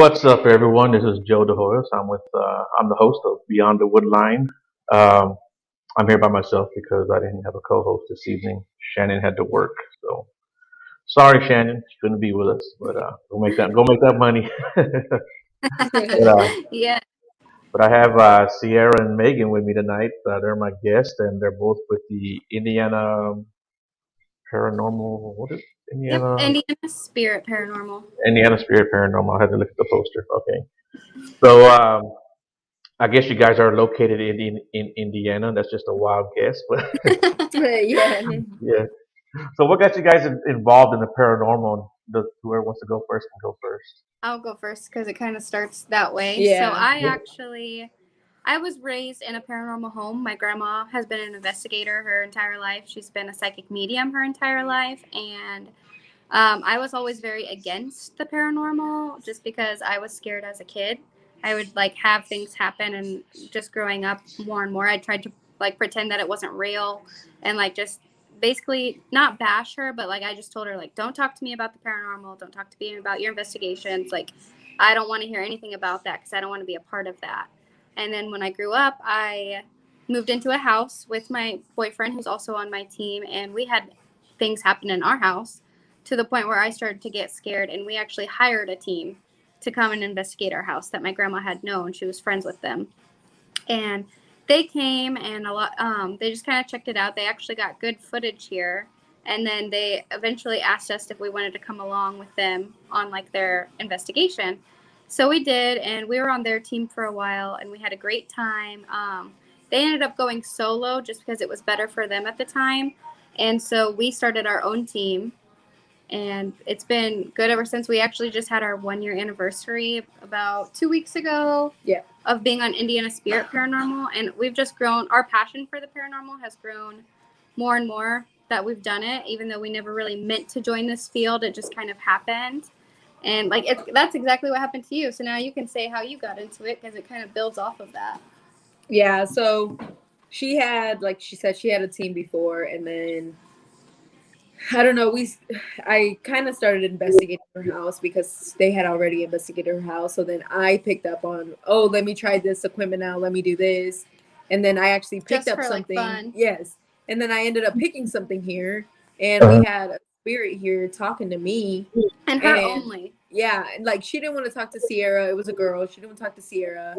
What's up, everyone? This is Joe DeHoyos. I'm with uh, I'm the host of Beyond the Woodline. Um, I'm here by myself because I didn't have a co-host this evening. Shannon had to work, so sorry, Shannon, she couldn't be with us. But uh, go make that go make that money. but, uh, yeah. but I have uh, Cierra and Megan with me tonight. Uh, they're my guests, and they're both with the Indiana Paranormal. What is Yep. Indiana? Indiana Spirit Paranormal. Indiana Spirit Paranormal. I had to look at the poster. Okay. So um, I guess you guys are located in, in in Indiana. That's just a wild guess, but yeah. yeah. So what got you guys in- involved in the paranormal? The, whoever wants to go first can go first. I'll go first because it kind of starts that way. Yeah. So I Yeah. actually, I was raised in a paranormal home. My grandma has been an investigator her entire life. She's been a psychic medium her entire life, and um, I was always very against the paranormal just because I was scared as a kid. I would like have things happen, and just growing up more and more, I tried to like pretend that it wasn't real, and like just basically not bash her, but like I just told her like, don't talk to me about the paranormal, don't talk to me about your investigations, like. I don't want to hear anything about that because I don't want to be a part of that. And then when I grew up, I moved into a house with my boyfriend, who's also on my team, and we had things happen in our house to the point where I started to get scared. And we actually hired a team to come and investigate our house that my grandma had known. She was friends with them. And they came and a lot, um, they just kind of checked it out. They actually got good footage here. And then they eventually asked us if we wanted to come along with them on like their investigation. So we did, and we were on their team for a while, and we had a great time. Um, they ended up going solo just because it was better for them at the time. And so we started our own team, and it's been good ever since. We actually just had our one year anniversary about two weeks ago Yeah. of being on Indiana Spirit Paranormal, and we've just grown. Our passion for the paranormal has grown more and more that we've done it, even though we never really meant to join this field. It just kind of happened. And like it's that's exactly what happened to you. So now you can say how you got into it because it kind of builds off of that. Yeah. So she had, like she said, she had a team before, and then I don't know. We, I kind of started investigating her house because they had already investigated her house. So then I picked up on, oh, let me try this equipment out. Let me do this, and then I actually picked Just up for, like, something. fun. Yes, and then I ended up picking something here, and we uh-huh. had a spirit here talking to me. And her And- only. Yeah, like she didn't want to talk to Cierra. It was a girl. She didn't want to talk to Cierra.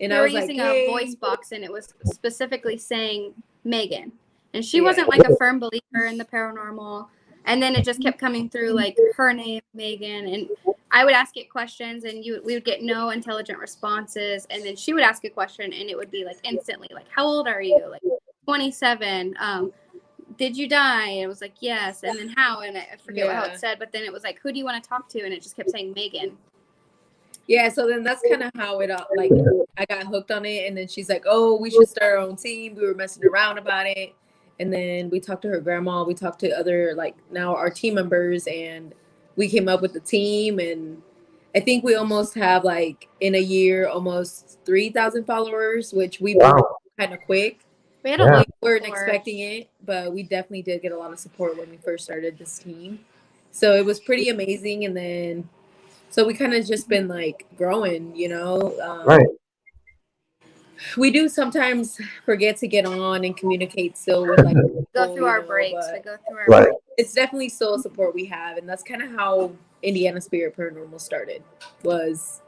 And we I were was like, using hey. a voice box and it was specifically saying Megan. And she Yeah. wasn't like a firm believer in the paranormal. And then it just kept coming through like her name, Megan. And I would ask it questions and you we would get no intelligent responses. And then she would ask a question and it would be like instantly, like, How old are you? Like 27. Um, did you die? And it was like, yes. And then how? And I forget how Yeah. it said, but then it was like, who do you want to talk to? And it just kept saying Megan. Yeah, so then that's kind of how it all like I got hooked on it, and then she's like, "Oh, we should start our own team." We were messing around about it, and then we talked to her grandma. We talked to other like now our team members, and we came up with the team. And I think we almost have like in a year almost three thousand followers, which we Wow. kind of quick. We had a Yeah. lot We weren't expecting it, but we definitely did get a lot of support when we first started this team. So it was pretty amazing. And then, so we kind of just been like growing, you know. Um, Right. We do sometimes forget to get on and communicate still with like go through our know, breaks. We but go through our Right. It's definitely still a support we have, and that's kind of how Indiana Spirit Paranormal started. Was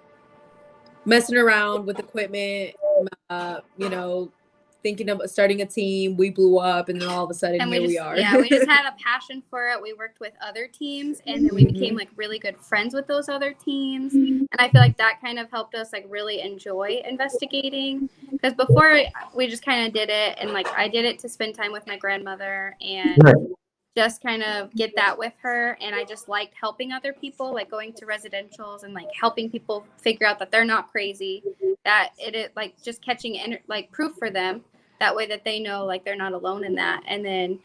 messing around with equipment, uh, you know, thinking of starting a team. We blew up, and then all of a sudden and here we we, are. yeah we just had a passion for it we worked with other teams and then we Mhm. became like really good friends with those other teams and i feel like that kind of helped us like really enjoy investigating because before we just kind of did it and like i did it to spend time with my grandmother and Right. just kind of get that with her and i just liked helping other people like going to residentials and like helping people figure out that they're not crazy that it is like just catching ener- like proof for them that way that they know like they're not alone in that and then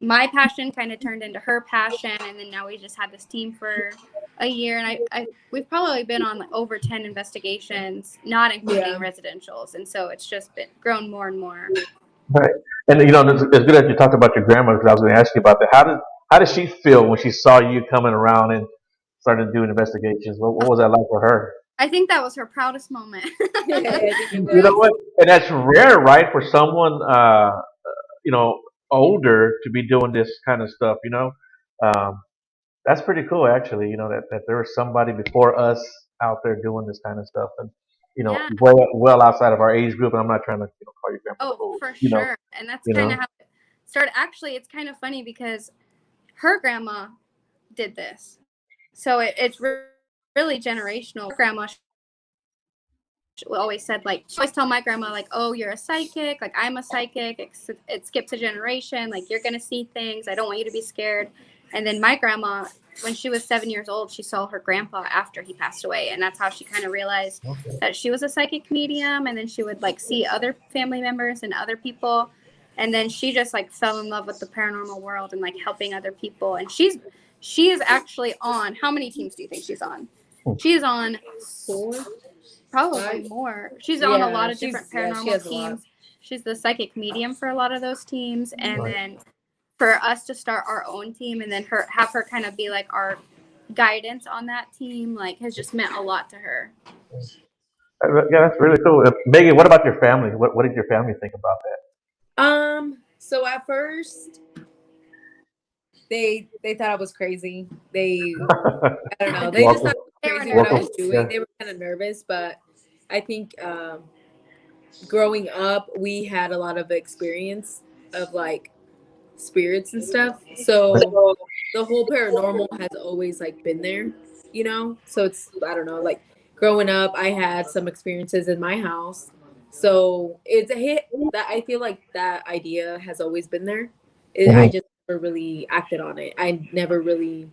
my passion kind of turned into her passion and then now we just had this team for a year and I, I we've probably been on like over 10 investigations not including Yeah. residentials and so it's just been grown more and more Right. And you know, it's, it's good that you talked about your grandma because I was going to ask you about that. How did how did she feel when she saw you coming around and started doing investigations. What, what was that like for her? I think that was her proudest moment. Yeah, I think it You know what? And that's rare, right, for someone, uh, you know, older to be doing this kind of stuff. You know, um, that's pretty cool, actually. You know that that there was somebody before us out there doing this kind of stuff, and you know, Yeah. well, well outside of our age group. And I'm not trying to you know, call you grandpa Oh, old, for you know. sure. And that's kind of how it started. Actually, it's kind of funny because her grandma did this. So it, it's re- really generational. Grandma always said, like, she always tell my grandma, like, oh, you're a psychic. Like, I'm a psychic. It, it skips a generation. Like, you're going to see things. I don't want you to be scared. And then my grandma, when she was seven years old, she saw her grandpa after he passed away. And that's how she kind of realized Okay. that she was a psychic medium and then she would like see other family members and other people and then she just like fell in love with the paranormal world and like helping other people and she's she is actually on how many teams do you think she's on she is on Four? probably Five? more she's on a lot of she's- different yeah, she paranormal has a lot. teams she's the psychic medium for a lot of those teams and Right. then for us to start our own team and then her have her kind of be like our guidance on that team like has just meant a lot to her Uh, Yeah, that's really cool. Uh, Megan, what about your family? What What did your family think about that? Um. So at first, they they thought I was crazy. They I don't know. They just thought I They were crazy what I was doing. Yeah. They were kind of nervous, but I think um, growing up, we had a lot of experience of like spirits and stuff. So the whole paranormal has always like been there, you know. So it's I don't know, like growing up, I had some experiences in my house. So it's a hit that I feel like that idea has always been there. It, I Mhm. just never really acted on it. I never really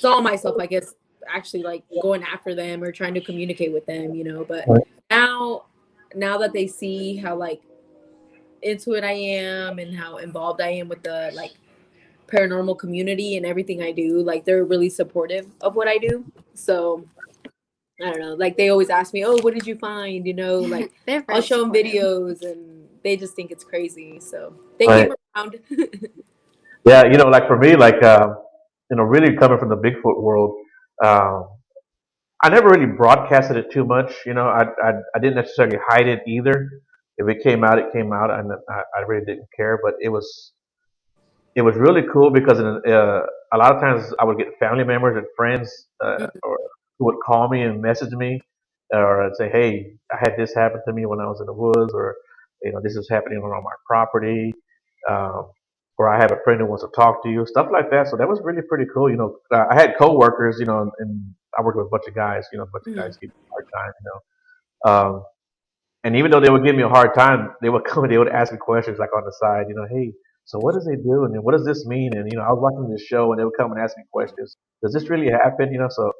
saw myself, I guess, actually like going after them or trying to communicate with them, you know. But Right. now, now that they see how like into it I am and how involved I am with the like paranormal community and everything I do, like they're really supportive of what I do. So I don't know, like they always ask me, "Oh, what did you find?" You know, like They're I'll very show them videos and they just think it's crazy. So they Right. came around. Yeah, you know, like for me, like um, you know, really coming from the Bigfoot world, um, I never really broadcasted it too much. You know, I, I I didn't necessarily hide it either. If it came out, it came out, and I, I really didn't care. But it was it was really cool because uh, a lot of times I would get family members and friends uh, or who would call me and message me or I'd say, "Hey, I had this happen to me when I was in the woods," or you know, this is happening around my property. Um, or I have a friend who wants to talk to you, stuff like that. So that was really pretty cool. You know, uh, I had coworkers, you know, and, I worked with a bunch of guys. You know, a bunch of Mhm. guys give me a hard time. You know, um, and even though they would give me a hard time, they would come and they would ask me questions like on the side. You know, hey, so what does they do, and what does this mean? And you know, I was watching this show, and they would come and ask me questions. Does this really happen? You know, so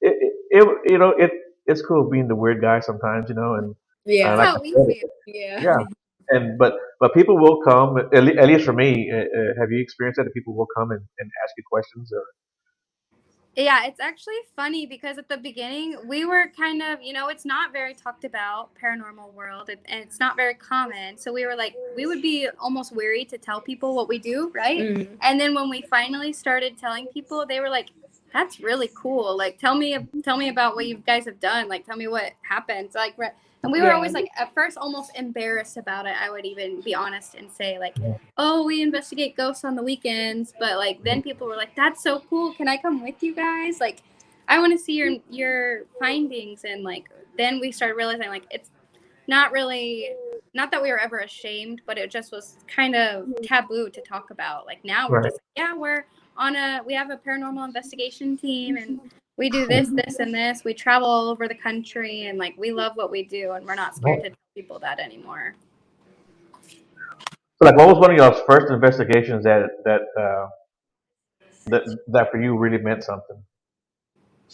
it, it, it you know, it it's cool being the weird guy sometimes. You know, and yeah, I like how we said, feel. yeah, yeah. And but but people will come. At, least for me, uh, uh, have you experienced that? That people will come and, and ask you questions, or Yeah, it's actually funny because at the beginning we were kind of, you know, it's not very talked about paranormal world and and it's not very common. So we were like, we would be almost weary to tell people what we do, right? Mhm. And then when we finally started telling people, they were like, "That's really cool. Like, tell me, tell me about what you guys have done. Like, tell me what happened." So, like, re- and we were Yeah. always like, at first, almost embarrassed about it. I would even be honest and say, like, Yeah. "Oh, we investigate ghosts on the weekends," but like, then people were like, "That's so cool. Can I come with you guys? Like, I want to see your your findings." And like, then we started realizing, like, it's not really not that we were ever ashamed, but it just was kind of taboo to talk about. Like now we're Right. just yeah, we're on a we have a paranormal investigation team and we do this, this, and this. We travel all over the country and like we love what we do and we're not scared to tell people that anymore. so like, what was one of your first investigations that that uh, that that for you really meant something?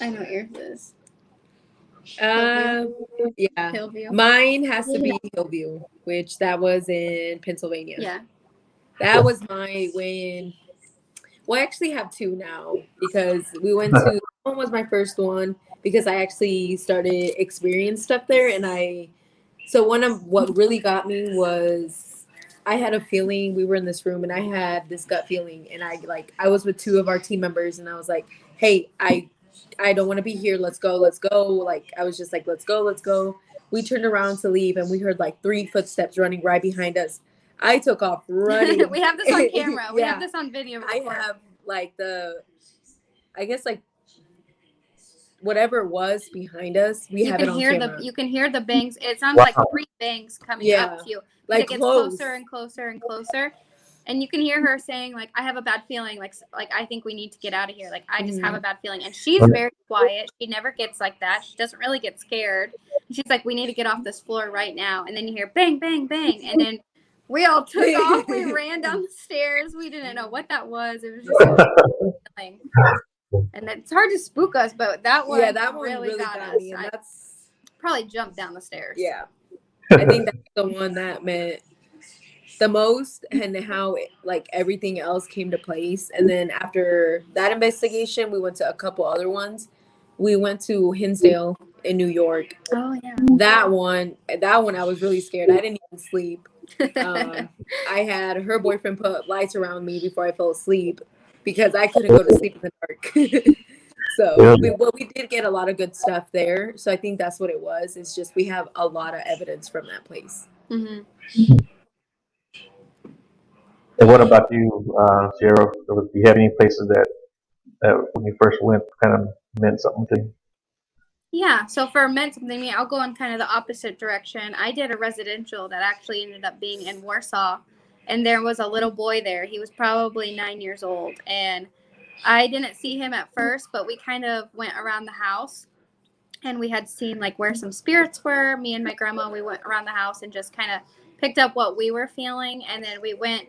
I know what yours is. Um, yeah. Hillview. Mine has to be Hillview, which that was in Pennsylvania. Yeah. That was my when. Well, I actually have two now because we went to one was my first one because I actually started experiencing stuff there, and I. So one of what really got me was I had a feeling we were in this room and I had this gut feeling and I like I was with two of our team members and I was like, "Hey, I I don't want to be here. Let's go. Let's go." Like I was just like, "Let's go. Let's go." We turned around to leave and we heard like three footsteps running right behind us. I took off running. we have this on camera. We have this on video. I have like the I guess like whatever it was behind us, we you have it can on hear camera. the you can hear the bangs. It sounds Wow. like three bangs coming Yeah. up to you. like it gets close. closer and closer and closer. And you can hear her saying like, "I have a bad feeling. Like, like I think we need to get out of here. Like, I just have a mm. bad feeling." And she's very quiet. She never gets like that. She doesn't really get scared. And she's like, "We need to get off this floor right now." And then you hear bang, bang, bang, and then we all took off. We ran down the stairs. We didn't know what that was. It was just a feeling. And it's hard to spook us, but that one yeah, that one really, really, got, got, us. me, and I that's probably jumped down the stairs. yeah. I think that's the one that meant the most, and how it, like everything else came to place. And then after that investigation, we went to a couple other ones. We went to Hinsdale in New York. Oh yeah. That one, that one, I was really scared. I didn't even sleep. Um, I had her boyfriend put lights around me before I fell asleep because I couldn't go to sleep in the dark. so, Yeah. we, well, we did get a lot of good stuff there. So I think that's what it was. It's just we have a lot of evidence from that place. hmm And what about you, uh, Cierra? Do you have any places that, that when you first went kind of meant something to you? Yeah, so for meant something to me, I'll go in kind of the opposite direction. I did a residential that actually ended up being in Warsaw, and there was a little boy there. He was probably nine years old, and I didn't see him at first, but we kind of went around the house, and we had seen like where some spirits were. Me and my grandma, we went around the house and just kind of picked up what we were feeling, and then we went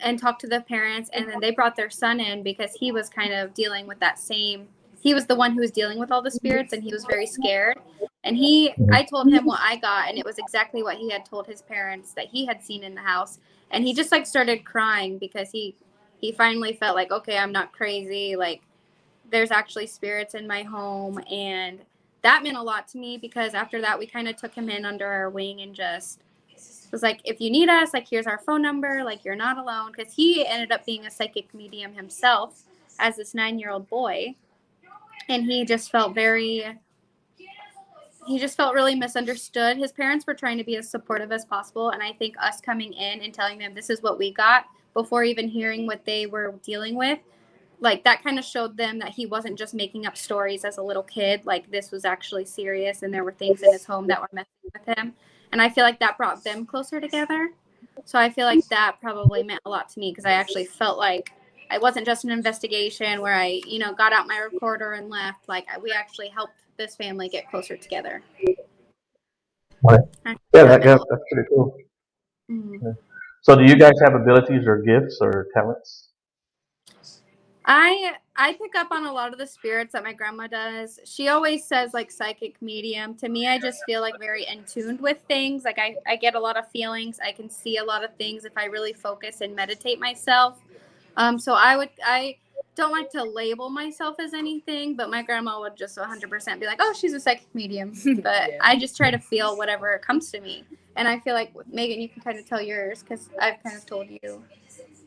and talked to the parents, and then they brought their son in because he was kind of dealing with that same he was the one who was dealing with all the spirits and he was very scared and he i told him what i got and it was exactly what he had told his parents that he had seen in the house and he just like started crying because he he finally felt like okay i'm not crazy like there's actually spirits in my home. And that meant a lot to me because after that we kind of took him in under our wing and just was like if you need us like here's our phone number like you're not alone. Because he ended up being a psychic medium himself as this nine year old boy. And he just felt very he just felt really misunderstood. His parents were trying to be as supportive as possible and i think us coming in and telling them this is what we got before even hearing what they were dealing with like that kind of showed them that he wasn't just making up stories as a little kid like this was actually serious and there were things in his home that were messing with him. And i feel like that brought them closer together. So i feel like that probably meant a lot to me because i actually felt like it wasn't just an investigation where I, you know, got out my recorder and left. Like we actually helped this family get closer together. Right. Yeah, that, that's pretty cool. Mhm. So, do you guys have abilities or gifts or talents? I I pick up on a lot of the spirits that my grandma does. She always says like psychic medium. To me, I just feel like very in tuned with things. Like I, I get a lot of feelings. I can see a lot of things if I really focus and meditate myself. Um, so I would I don't like to label myself as anything, but my grandma would just 100% be like, "Oh, she's a psychic medium." But Yeah. I just try to feel whatever comes to me. And I feel like Megan, you can kind of tell yours because I've kind of told you.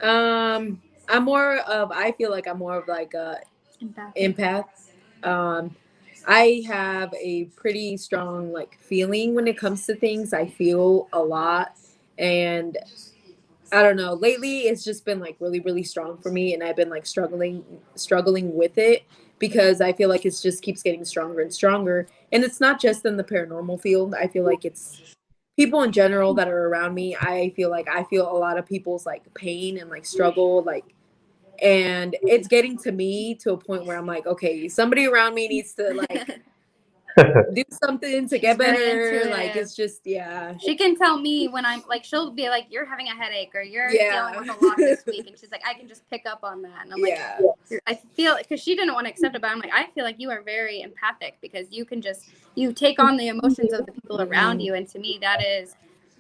Um, I'm more of, I feel like I'm more of like a Empathic. empath. Um, I have a pretty strong like feeling when it comes to things. I feel a lot, and I don't know. Lately, it's just been like really, really strong for me, and I've been like struggling, struggling with it because I feel like it's just keeps getting stronger and stronger. And it's not just in the paranormal field. I feel like it's people in general that are around me. I feel like I feel a lot of people's like pain and like struggle, like and it's getting to me to a point where I'm like, okay, somebody around me needs to like do something to get better. Like it's just yeah. She can tell me when I'm like, she'll be like, "You're having a headache," or "You're Yeah. dealing with a lot this week," and she's like, "I can just pick up on that." And I'm like, Yeah. "You're- "I feel," because she didn't want to accept it, but I'm like, "I feel like you are very empathic because you can just you take on the emotions of the people around you, and to me, that is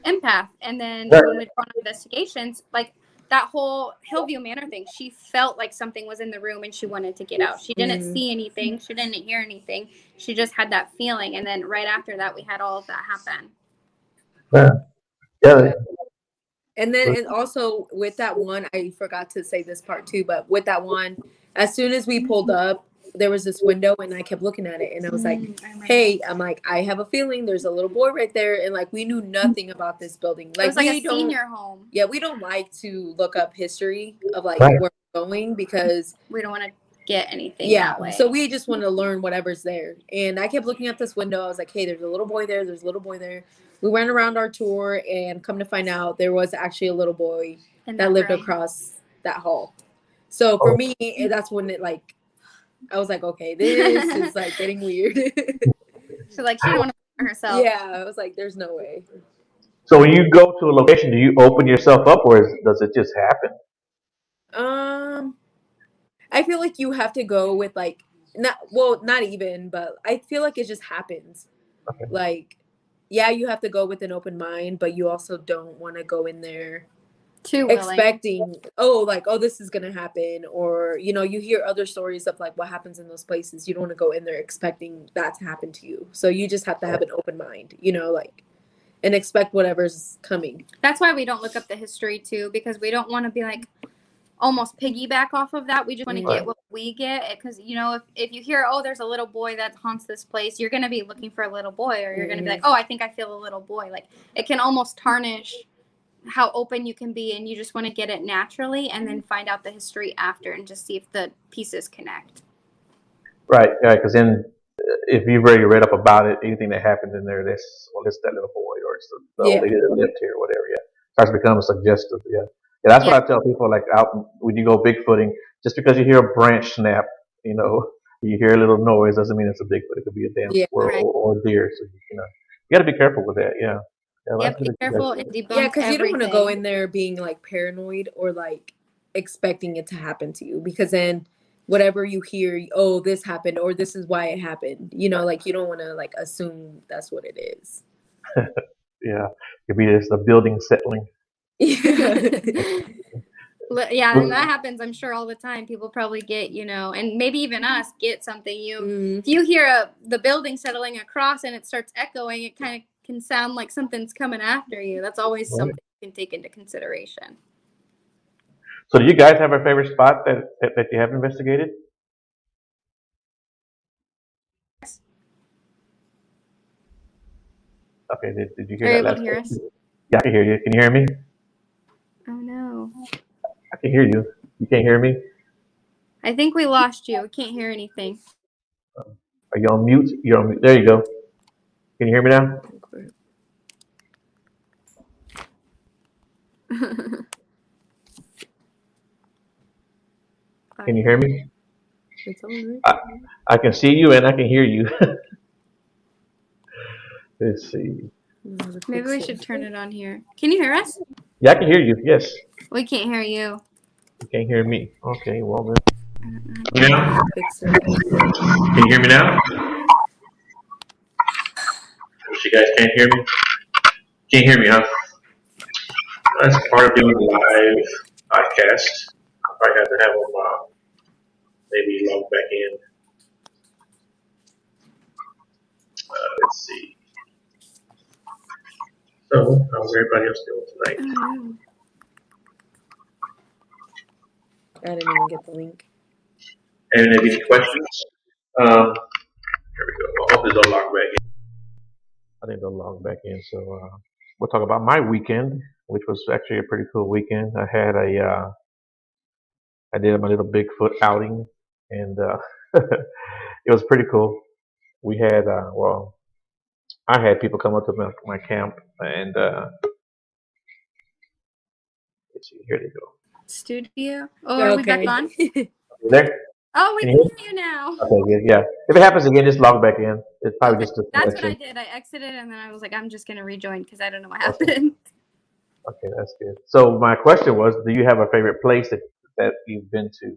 empath." And then Right. when we go on investigations, like that whole Hillview Manor thing, she felt like something was in the room and she wanted to get out. She didn't Mhm. see anything, she didn't hear anything. She just had that feeling, and then right after that, we had all of that happen. Yeah. Yeah. And then and also with that one, I forgot to say this part too, but with that one, as soon as we pulled up, there was this window and I kept looking at it and I was like, Mm, I remember. Hey, I'm like, I have a feeling there's a little boy right there, and like we knew nothing about this building. it Like, was like we a don't senior home. yeah, we don't like to look up history of like Right. where we're going because We don't want to get anything. yeah that way. so we just wanted to learn whatever's there and i kept looking at this window i was like hey there's a little boy there there's a little boy there we went around our tour and come to find out there was actually a little boy In that lived room. across that hall so for Oh. me that's when it like i was like okay this is like getting weird So like she didn't want to herself. yeah i was like there's no way So when you go to a location, do you open yourself up, or is, does it just happen? Um, I feel like you have to go with like not well, not even, but I feel like it just happens. Okay. Like, yeah, you have to go with an open mind, but you also don't want to go in there Too willing. expecting, oh, like, oh, this is gonna happen, or you know, you hear other stories of like what happens in those places. You don't want to go in there expecting that to happen to you. So you just have to have an open mind, you know, like, and expect whatever's coming. That's why we don't look up the history too, because we don't want to be like almost piggyback off of that. We just want to get what we get. Eh, because you know, if if you hear, oh, there's a little boy that haunts this place, you're gonna be looking for a little boy, or you're gonna be like, mm-hmm. oh, I think I feel a little boy. Like it can almost tarnish how open you can be, and you just want to get it naturally, and then mm-hmm. find out the history after, and just see if the pieces connect. Right, right. Because then, uh, if you've already read up about it, anything that happens in there, this well, it's that little boy, or it's the, the Yeah. old lady that lived here, or whatever. Yeah, starts to become suggestive. Yeah, yeah. That's what I tell people. Like out when you go bigfooting, just because you hear a branch snap, you know, you hear a little noise doesn't mean it's a bigfoot. It could be a damn Yeah, squirrel right. or, or deer. So you know, you got to be careful with that. Yeah. Yeah, Yeah, be careful and debunk. yeah because you don't want to go in there being like paranoid or like expecting it to happen to you because then whatever you hear oh this happened or this is why it happened you know like you don't want to like assume that's what it is Yeah, it could be just the building settling. yeah Yeah, and that happens, I'm sure, all the time. People probably get, you know, and maybe even us get something. You, Mm, if you hear a, the building settling across and it starts echoing, it kind of can sound like something's coming after you. That's always Right. something you can take into consideration. So, do you guys have a favorite spot that that, that you have investigated? Okay, did, did you Are hear able that last hear us? Yeah, I can hear you. Can you hear me? I can hear you. You can't hear me? I think we lost you. We can't hear anything. Are you on mute? You're on mute. There you go. Can you hear me now? Can you hear me? right. I can see you and I can hear you. Let's see. Maybe we should turn it on here. Can you hear us? Yeah, I can hear you. Yes. We can't hear you. You can't hear me. Okay, well then. I don't. Now? Can you hear me now? You guys can't hear me? Can't hear me, huh? That's part of doing a live podcast. I probably have to have them uh, maybe log back in. Uh, let's see. So, how's everybody else doing tonight? i didn't even get the link And if any questions? Um, here we go. I hope this will log back in. I think they'll log back in. So uh, we'll talk about my weekend, which was actually a pretty cool weekend. I had a, uh, I did my little Bigfoot outing, and uh, it was pretty cool. We had, uh, well, I had people come up to my, my camp, and uh, let's see, here they go. Studio. Oh, are we back on? You there? Oh, we Can can you hear you now. Okay. Yeah. If it happens again, just log back in. It's probably just a That's what I did. I exited and then I was like, I'm just gonna rejoin because I don't know what happened. Okay, that's good. So my question was, do you have a favorite place that, that you've been to?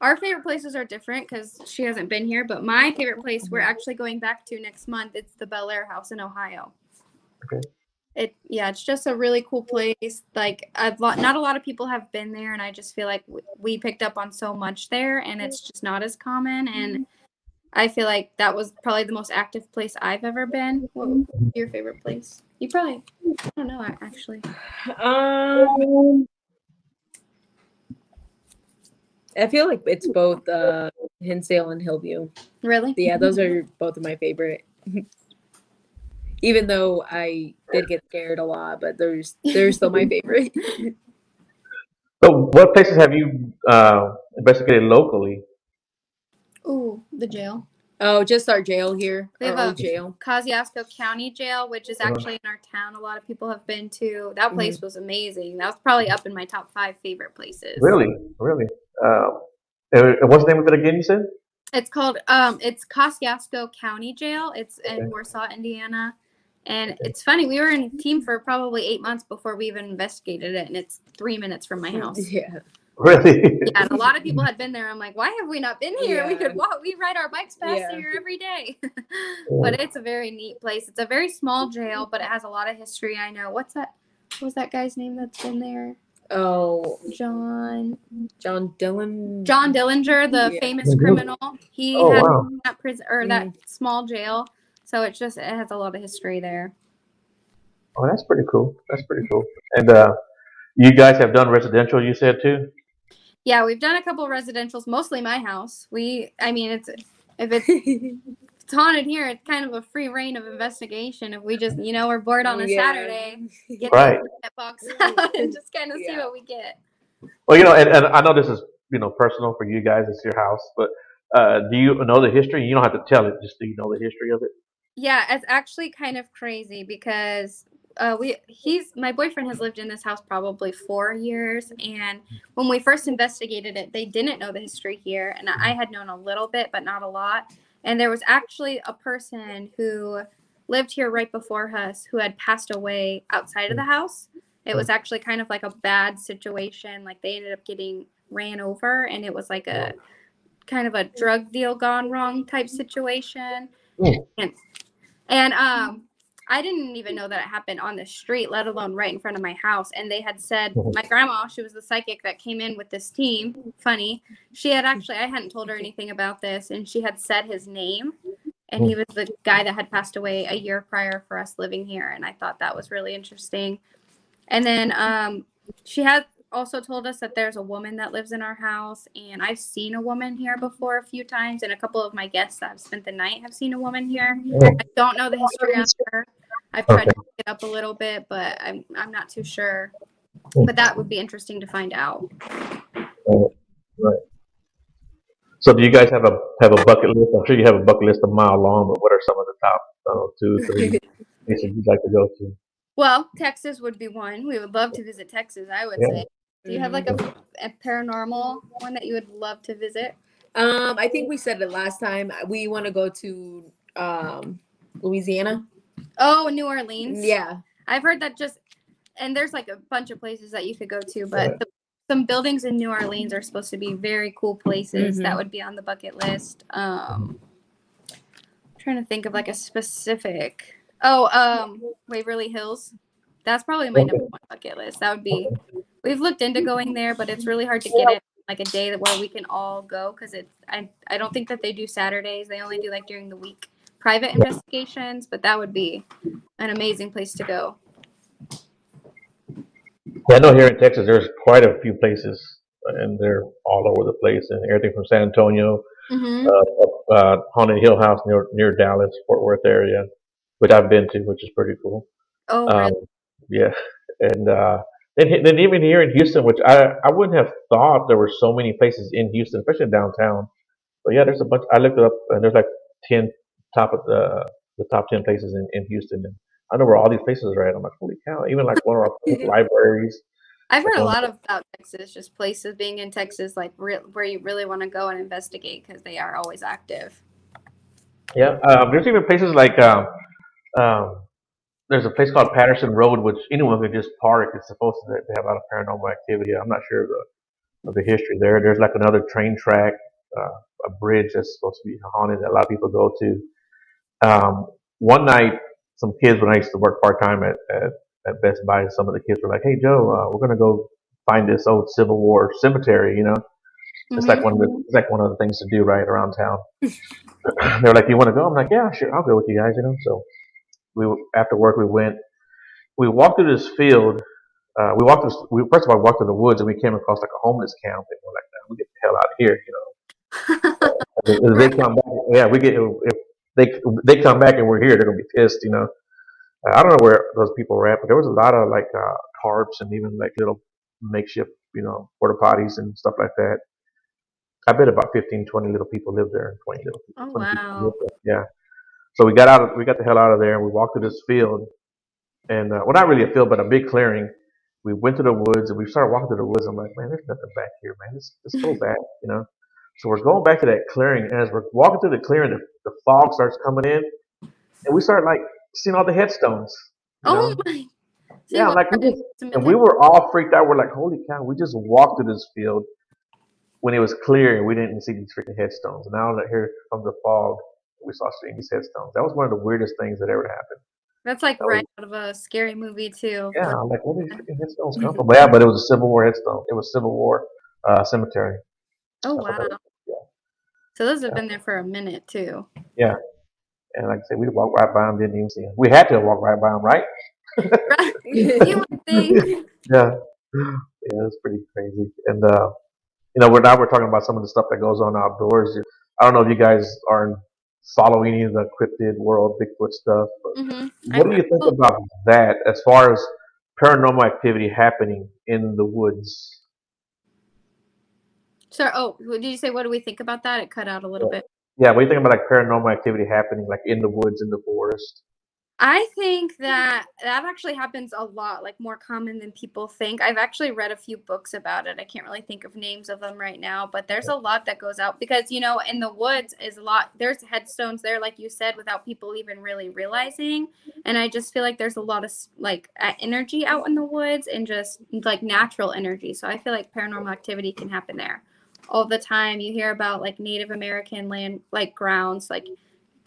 Our favorite places are different because she hasn't been here, but my favorite place we're Mm-hmm. actually going back to next month. It's the Bellaire House in Ohio. Okay. It yeah, it's just a really cool place. Like I've lo- not a lot of people have been there, and I just feel like w- we picked up on so much there, and it's just not as common. And I feel like that was probably the most active place I've ever been. What was your favorite place? You probably I don't know actually. Um, I feel like it's both uh, Hinsdale and Hillview. Really? Yeah, those are both of my favorite. Even though I did get scared a lot, but there's they're still my favorite. So, what places have you uh, investigated locally? Ooh, the jail. Oh, just our jail here, We our have old a- jail. Kosciusko County Jail, which is Uh-huh. actually in our town. A lot of people have been to. That place was amazing. That was probably up in my top five favorite places. Really, really. Uh, what's the name of it again? You said. It's called um it's Kosciusko County Jail. It's Okay. in Warsaw, Indiana. And it's funny, we were in team for probably eight months before we even investigated it, and it's three minutes from my house. Yeah. Really? Yeah, and a lot of people had been there. I'm like, why have we not been here? We could walk. We ride our bikes past Yeah. here every day. but it's a very neat place. It's a very small jail, but it has a lot of history. I know. What's that? What was that guy's name that's been there? Oh, John John Dillon. John Dillinger, the Yeah. famous Mhm. criminal. He Oh, had wow. that prison or that small jail. So it's just it has a lot of history there. Oh, that's pretty cool. That's pretty cool. And uh, you guys have done residential, you said too. Yeah, we've done a couple of residentials, mostly my house. We, I mean, it's if it's it's haunted here, it's kind of a free reign of investigation. If we just, you know, we're bored on a Yeah. Saturday, get Right. that box out and just kind of see what we get. Well, you know, and, and I know this is you know personal for you guys. It's your house, but uh, do you know the history? You don't have to tell it. Just do you know the history of it? Yeah, it's actually kind of crazy because uh, we he's my boyfriend has lived in this house probably four years, and when we first investigated it, they didn't know the history here, and I had known a little bit, but not a lot. And there was actually a person who lived here right before us who had passed away outside of the house. It was actually kind of like a bad situation. Like they ended up getting ran over, and it was like a kind of a drug deal gone wrong type situation. Mm. And and um I didn't even know that it happened on the street, let alone right in front of my house. And they had said Mhm. my grandma, she was the psychic that came in with this team. Funny, she had actually I hadn't told her anything about this, and she had said his name, and he was the guy that had passed away a year prior for us living here. And I thought that was really interesting. And then um, she had also told us that there's a woman that lives in our house, and I've seen a woman here before a few times, and a couple of my guests that have spent the night have seen a woman here. I don't know the history on her. I've tried to look it up a little bit, but I'm I'm not too sure. Hmm. But that would be interesting to find out. Right. So, do you guys have a have a bucket list? I'm sure you have a bucket list a mile long, but what are some of the top know, two, three places you'd like to go to? Well, Texas would be one. We would love to visit Texas. I would Yeah. say. Do you have like a, a paranormal one that you would love to visit? Um, I think we said it last time. We want to go to um Louisiana. Oh, New Orleans. Yeah. I've heard that just, and there's like a bunch of places that you could go to, but the, some buildings in New Orleans are supposed to be very cool places Mhm. that would be on the bucket list. Um, trying to think of like a specific. Oh, um, Waverly Hills. That's probably my number one bucket list. That would be. We've looked into going there, but it's really hard to get it like a day that where we can all go because it's. I I don't think that they do Saturdays. They only do like during the week private investigations, but that would be an amazing place to go. Yeah, I know here in Texas, there's quite a few places, and they're all over the place, and everything from San Antonio, Mm-hmm. uh, uh, Haunted Hill House near near Dallas, Fort Worth area, which I've been to, which is pretty cool. Oh, Um, really? yeah, and uh, then then even here in Houston, which I I wouldn't have thought there were so many places in Houston, especially downtown. But yeah, there's a bunch. I looked it up, and there's like ten top of the the top ten places in, in Houston, and I know where all these places are at. I'm like, holy cow! Even like one of our public libraries. I've heard a lot about Texas, just places being in Texas, like re- where you really want to go and investigate because they are always active. Yeah, um, there's even places like um, um, there's a place called Patterson Road, which anyone can just park. It's supposed to they have a lot of paranormal activity. I'm not sure of the of the history there. There's like another train track, uh, a bridge that's supposed to be haunted that a lot of people go to. Um, one night, some kids when I used to work part time at, at at Best Buy, some of the kids were like, "Hey Joe, uh, we're gonna go find this old Civil War cemetery," you know. It's Mhm. like one of the it's like one of the things to do right around town. they were like, "You want to go?" I'm like, "Yeah, sure, I'll go with you guys." You know, so we after work we went, we walked through this field. Uh, we walked. This, we first of all walked through the woods, and we came across like a homeless camp. And we're like, "Man, we get the hell out of here," you know. If they come back, yeah, we get if they they come back and we're here, they're gonna be pissed, you know. Uh, I don't know where those people were at, but there was a lot of like uh, tarps and even like little makeshift, you know, porta potties and stuff like that. I bet about 15, 20 little people lived there, 20 little people. Oh 20 people wow. lived there. Yeah. So we got out, of, we got the hell out of there, and we walked through this field, and uh, well, not really a field, but a big clearing. We went to the woods, and we started walking through the woods. I'm like, man, there's nothing back here, man. It's it's so bad, you know. So we're going back to that clearing, and as we're walking through the clearing, the, the fog starts coming in, and we start like seeing all the headstones. You Oh know? my. Yeah, like we just and we were all freaked out. We're like, holy cow, we just walked through this field when it was clear and we didn't see these freaking headstones. And now that here comes the fog, we saw seeing headstones. That was one of the weirdest things that ever happened. That's like That was, right out of a scary movie too. yeah, I'm like, where did headstones come from? But yeah, but it was a Civil War headstone. It was Civil War uh, cemetery. Oh wow. was. Yeah, So those have yeah, been there for a minute too. yeah. And like I said, we walked right by them, didn't even see them. We had to walk right by them, right? Right. You would think. Yeah, yeah, it's pretty crazy. And uh, you know, we're now we're talking about some of the stuff that goes on outdoors. I don't know if you guys are following any of the cryptid world, Bigfoot stuff, but hmm what do you think about that as far as paranormal activity happening in the woods? so oh, did you say? What do we think about that? It cut out a little Yeah, bit. yeah. What do you think about like paranormal activity happening like in the woods, in the forest? I think that that actually happens a lot, like more common than people think. I've actually read a few books about it. I can't really think of names of them right now, but there's a lot that goes out because, you know, in the woods is a lot, there's headstones there, like you said, without people even really realizing. And I just feel like there's a lot of like energy out in the woods and just like natural energy. So I feel like paranormal activity can happen there all the time. You hear about like Native American land, like grounds, like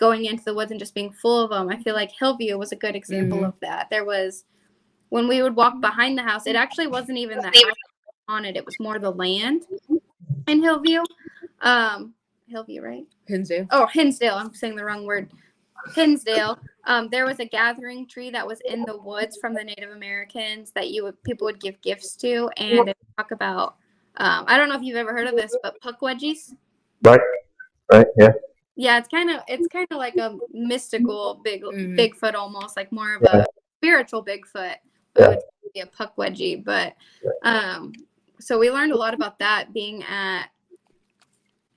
going into the woods and just being full of them. I feel like Hillview was a good example hmm of that. There was when we would walk behind the house, it actually wasn't even the house on it, it was more the land in Hillview. Um, Hillview, right? Hinsdale. Oh, Hinsdale. I'm saying the wrong word. Hinsdale. Um, there was a gathering tree that was in the woods from the Native Americans that you would people would give gifts to, and it talk about. Um, I don't know if you've ever heard of this, but puckwudgies. Right, right, yeah, Yeah, it's kind of it's kind of like a mystical big hmm Bigfoot almost, like more of yeah, a spiritual Bigfoot. I yeah, would be a puckwudgie, but um, so we learned a lot about that being at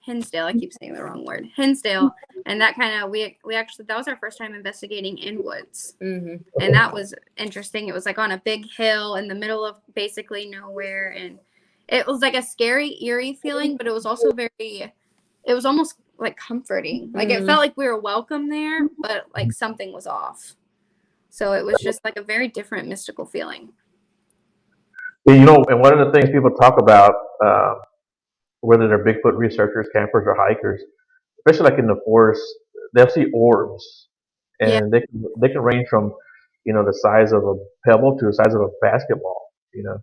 Hinsdale. I keep saying the wrong word, Hinsdale, and that kind of we we actually that was our first time investigating in woods, hmm and that was interesting. It was like on a big hill in the middle of basically nowhere, and it was like a scary, eerie feeling, but it was also very, it was almost like comforting. Like it hmm felt like we were welcome there, but like something was off. So it was just like a very different mystical feeling. You know, and one of the things people talk about, uh, whether they're Bigfoot researchers, campers, or hikers, especially like in the forest, they'll see orbs, Yeah. and they can they can range from, you know, the size of a pebble to the size of a basketball. You know,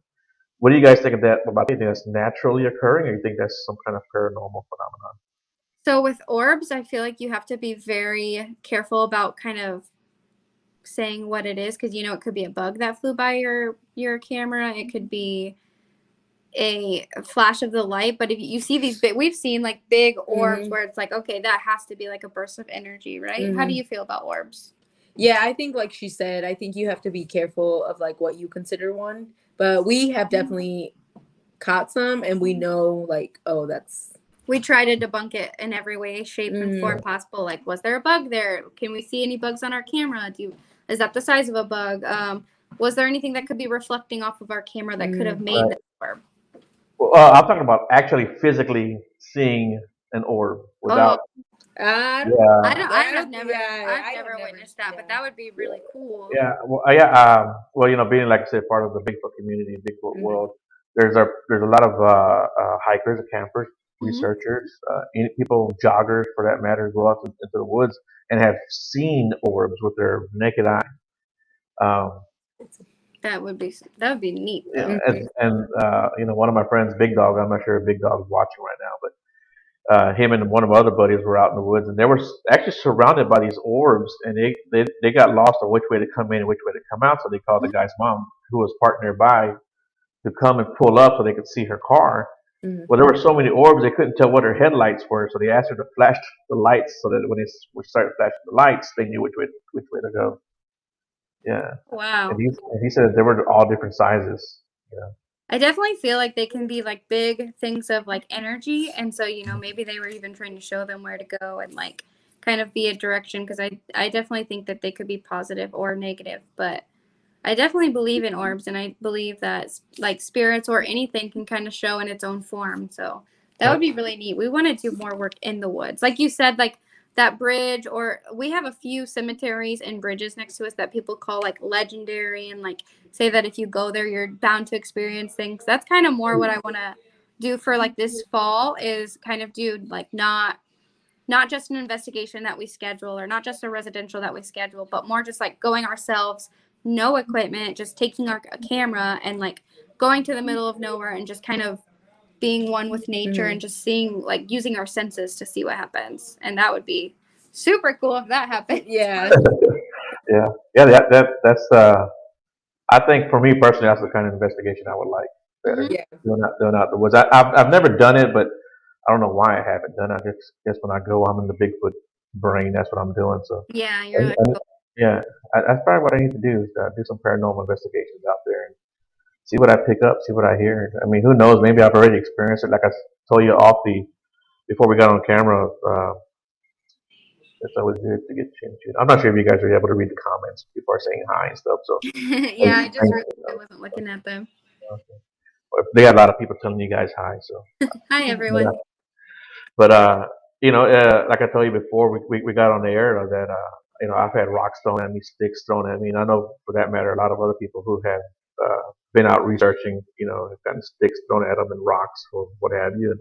what do you guys think of that? About anything that's naturally occurring, or you think that's some kind of paranormal phenomenon? So with orbs, I feel like you have to be very careful about kind of saying what it is because you know it could be a bug that flew by your your camera. It could be a flash of the light, but if you see these big, we've seen like big orbs hmm where it's like, okay, that has to be like a burst of energy, right? How do hmm you feel about orbs? Yeah, I think like she said, I think you have to be careful of like what you consider one. But we have definitely caught some, and we know like, oh, that's. We try to debunk it in every way, shape, and hmm form possible. Like, was there a bug there? Can we see any bugs on our camera? Do you, is that the size of a bug? Um, was there anything that could be reflecting off of our camera that could have Mm. made Right. this orb? Well, uh, I'm talking about actually physically seeing an orb Oh, without. I don't. Yeah, I don't. I I have never. Yeah, I've I have never never. witnessed that, but that would be really cool. Yeah, well, uh, yeah, um, well, you know, being like I said, part of the Bigfoot community, Bigfoot hmm world, there's a there's a lot of uh, uh, hikers, and campers, hmm researchers, uh, any- people, joggers for that matter, go out into the woods and have seen orbs with their naked eye. Um, That would be. That would be neat, yeah, though. hmm and, and uh, you know, one of my friends, Big Dog, I'm not sure if Big Dog's watching right now, but uh, him and one of my other buddies were out in the woods, and they were actually surrounded by these orbs, and they, they they got lost on which way to come in and which way to come out. So they called the guy's mom, who was parked nearby, to come and pull up so they could see her car. Mhm. Well, there were so many orbs they couldn't tell what her headlights were, so they asked her to flash the lights so that when they s- would start flashing the lights, they knew which way which way to go. Yeah, Wow. and he and he said they were all different sizes. You know, I definitely feel like they can be like big things of like energy. And so, you know, maybe they were even trying to show them where to go and like kind of be a direction because I, I definitely think that they could be positive or negative. But I definitely believe in mm-hmm. orbs and I believe that like spirits or anything can kind of show in its own form. So that would be really neat. We want to do more work in the woods. Like you said, like that bridge or we have a few cemeteries and bridges next to us that people call like legendary and like say that if you go there you're bound to experience things that's kind of more what i mm-hmm. want to do for like this fall is kind of do like not not just an investigation that we schedule or not just a residential that we schedule but more just like going ourselves no equipment just taking our a camera and like going to the middle of nowhere and just kind of being one with nature Mhm. and just seeing like using our senses to see what happens and that would be super cool if that happened Yeah. yeah, yeah. That that that's uh, I think for me personally, that's the kind of investigation I would like. Better Mhm. Yeah. doing out doing out the woods. I, I've I've never done it, but I don't know why I haven't done it. I just guess when I go, I'm in the Bigfoot brain. That's what I'm doing. So yeah you're And- like and- yeah, I, that's probably what I need to do is uh, do some paranormal investigations out there and see what I pick up, see what I hear. I mean, who knows? Maybe I've already experienced it. Like I s- told you off the before we got on camera. Uh, it's always good to get chin. I'm not sure if you guys are able to read the comments. People are saying hi and stuff. So yeah, I just realized I wasn't looking at them. but they got a lot of people telling you guys hi. So. Hi, everyone. But uh, you know, uh, like I told you before, we, we, we got on the air that uh, you know, I've had rocks thrown at me, sticks thrown at me, and I know for that matter, a lot of other people who have uh, been out researching, you know, have gotten sticks thrown at them and rocks or what have you, and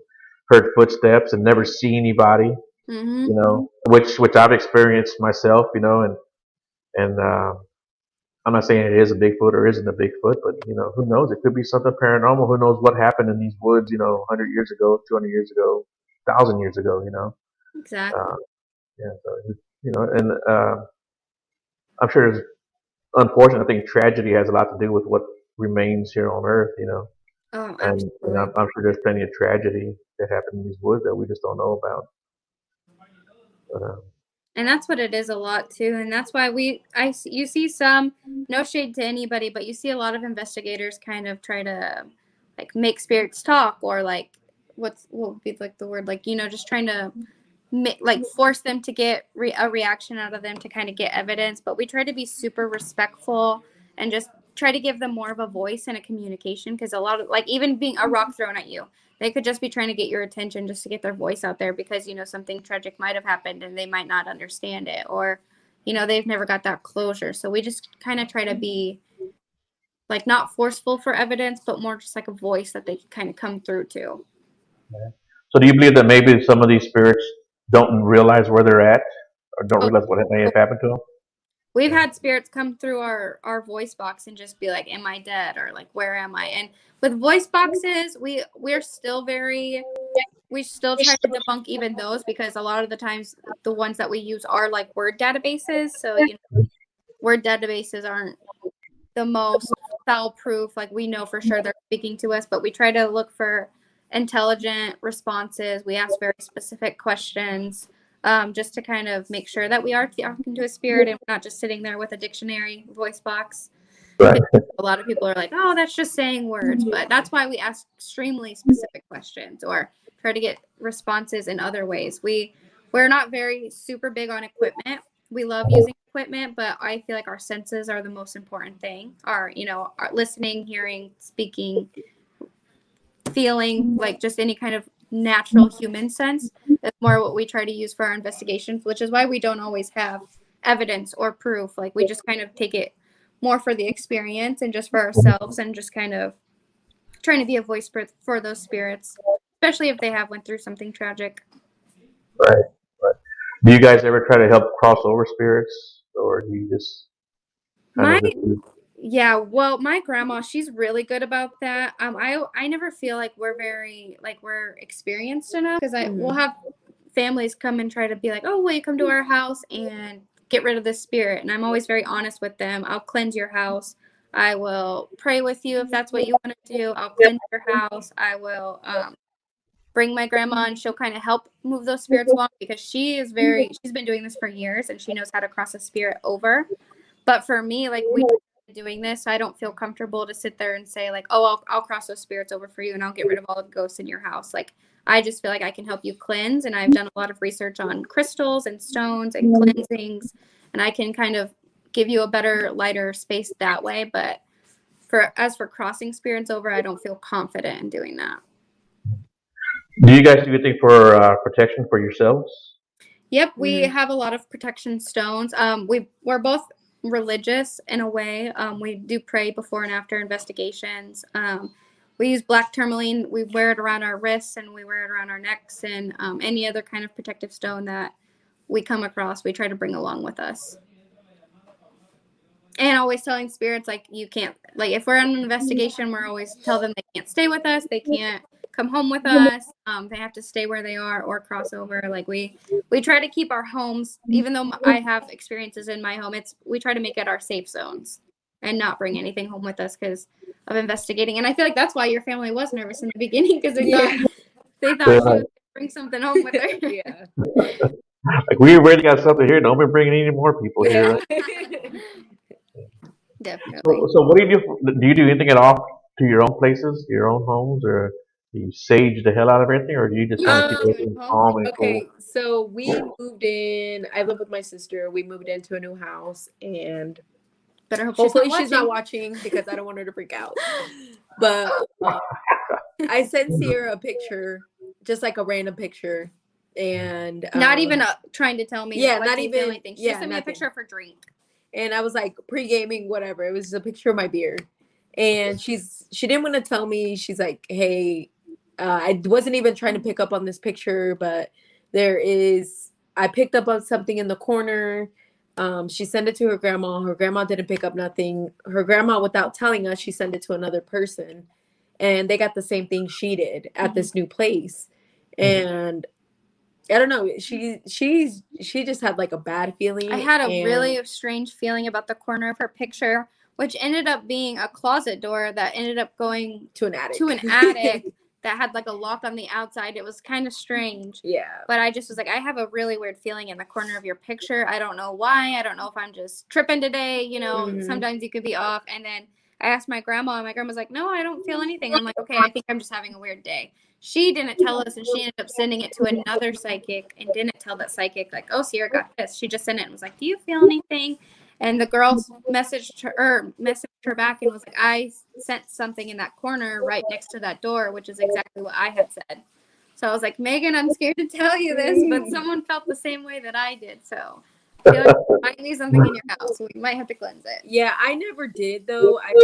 heard footsteps and never see anybody, hmm you know, which which I've experienced myself, you know, and and uh, I'm not saying it is a Bigfoot or isn't a Bigfoot, but you know, who knows? It could be something paranormal. Who knows what happened in these woods, you know, 100 years ago, 200 years ago, 1,000 years ago, you know. Exactly. Uh, yeah, so, you know, and uh, I'm sure it's unfortunate. I think tragedy has a lot to do with what remains here on Earth, you know. oh, And, and I'm, I'm sure there's plenty of tragedy that happened in these woods that we just don't know about. But, uh, and that's what it is a lot too and that's why we i you see some no shade to anybody but you see a lot of investigators kind of try to like make spirits talk or like what's what would be like the word like you know just trying to like force them to get re- a reaction out of them to kind of get evidence but we try to be super respectful and just try to give them more of a voice and a communication because a lot of like even being a rock mm-hmm. thrown at you they could just be trying to get your attention just to get their voice out there because you know something tragic might have happened and they might not understand it or you know they've never got that closure. So we just kind of try to be like not forceful for evidence but more just like a voice that they can kind of come through to. So do you believe that maybe some of these spirits don't realize where they're at or don't Oh. realize what may have happened to them? we've had spirits come through our our voice box and just be like am i dead? or like where am i? And with voice boxes we we're still very we still try to debunk even those because a lot of the times the ones that we use are like word databases. So you know word databases aren't the most foul proof. Like we know for sure they're speaking to us but we try to look for intelligent responses we ask very specific questions um, just to kind of make sure that we are talking to a spirit and we're not just sitting there with a dictionary voice box. Right. A lot of people are like, oh, that's just saying words, but that's why we ask extremely specific questions or try to get responses in other ways. We we're not very super big on equipment. We love using equipment, but I feel like our senses are the most important thing. Our, you know, our listening, hearing, speaking, feeling, like just any kind of natural human sense. That's more what we try to use for our investigations, which is why we don't always have evidence or proof. Like we just kind of take it more for the experience and just for ourselves and just kind of trying to be a voice for, for those spirits, especially if they have went through something tragic. Right, right. Do you guys ever try to help cross over spirits or do you just My of just do- Yeah, well, my grandma, she's really good about that. Um, I I never feel like we're very like we're experienced enough because I we'll Mhm. have families come and try to be like, oh, will you come to our house and get rid of this spirit? And I'm always very honest with them. I'll cleanse your house. I will pray with you if that's what you want to do. I'll cleanse your house. I will um, bring my grandma and she'll kind of help move those spirits along because she is very she's been doing this for years and she knows how to cross a spirit over. But for me, like we doing this, so I don't feel comfortable to sit there and say like, "Oh, I'll, I'll cross those spirits over for you, and I'll get rid of all the ghosts in your house." Like, I just feel like I can help you cleanse, and I've done a lot of research on crystals and stones and cleansings, and I can kind of give you a better, lighter space that way. But for as for crossing spirits over, I don't feel confident in doing that. Do you guys do anything for uh, protection for yourselves? Yep, we Mhm. have a lot of protection stones. Um, we we're both religious in a way. Um, we do pray before and after investigations. Um, we use black tourmaline. We wear it around our wrists and we wear it around our necks and um, any other kind of protective stone that we come across. We try to bring along with us. And always telling spirits like you can't like if we're on an investigation, we're always tell them they can't stay with us. They can't come home with us. Um, they have to stay where they are or cross over. Like we we try to keep our homes even though i have experiences in my home it's we try to make it our safe zones and not bring anything home with us because of investigating and i feel like that's why your family was nervous in the beginning because they Yeah. thought they thought she would bring something home with her yeah. Like we already got something here. Don't be bringing any more people here. yeah. definitely So, so what do you do? Do you do anything at all to your own places, your own homes, or do you sage the hell out of everything, or do you just kind of keep Um, everything calm and Okay, cool? so we moved in. I live with my sister. We moved into a new house, and better hope hopefully she's not she's not watching. watching because I don't want her to freak out. But uh, I sent Cierra a picture, just like a random picture, and not um, even uh, trying to tell me yeah, what not even- anything. she yeah, sent me a picture of her drink and I was like pre gaming, whatever. It was just a picture of my beer, and she's she didn't want to tell me. She's like, hey, uh, I wasn't even trying to pick up on this picture, but there is. I picked up on something in the corner. Um, she sent it to her grandma. Her grandma didn't pick up nothing. Her grandma, without telling us, she sent it to another person, and they got the same thing she did at this new place. And I don't know. She she's she just had like a bad feeling. I had a and- really strange feeling about the corner of her picture, which ended up being a closet door that ended up going to an attic. to an attic that had like a lock on the outside. It was kind of strange. yeah. But I just was like, I have a really weird feeling in the corner of your picture. I don't know why. I don't know if I'm just tripping today. You know, Mhm. sometimes you could be off. And then I asked my grandma, and my grandma's like, No, I don't feel anything. I'm like, Okay, I think I'm just having a weird day. She didn't tell us, and she ended up sending it to another psychic and didn't tell that psychic, like, Oh, Cierra got this. She just sent it and was like, Do you feel anything? And the girl mm-hmm. messaged her, er, messaged her back and was like, I sent something in that corner right next to that door, which is exactly what I had said. So I was like, Megan, I'm scared to tell you this, but mm. someone felt the same way that I did. So I feel like there might be something in your house. We might have to cleanse it. Yeah, I never did though. I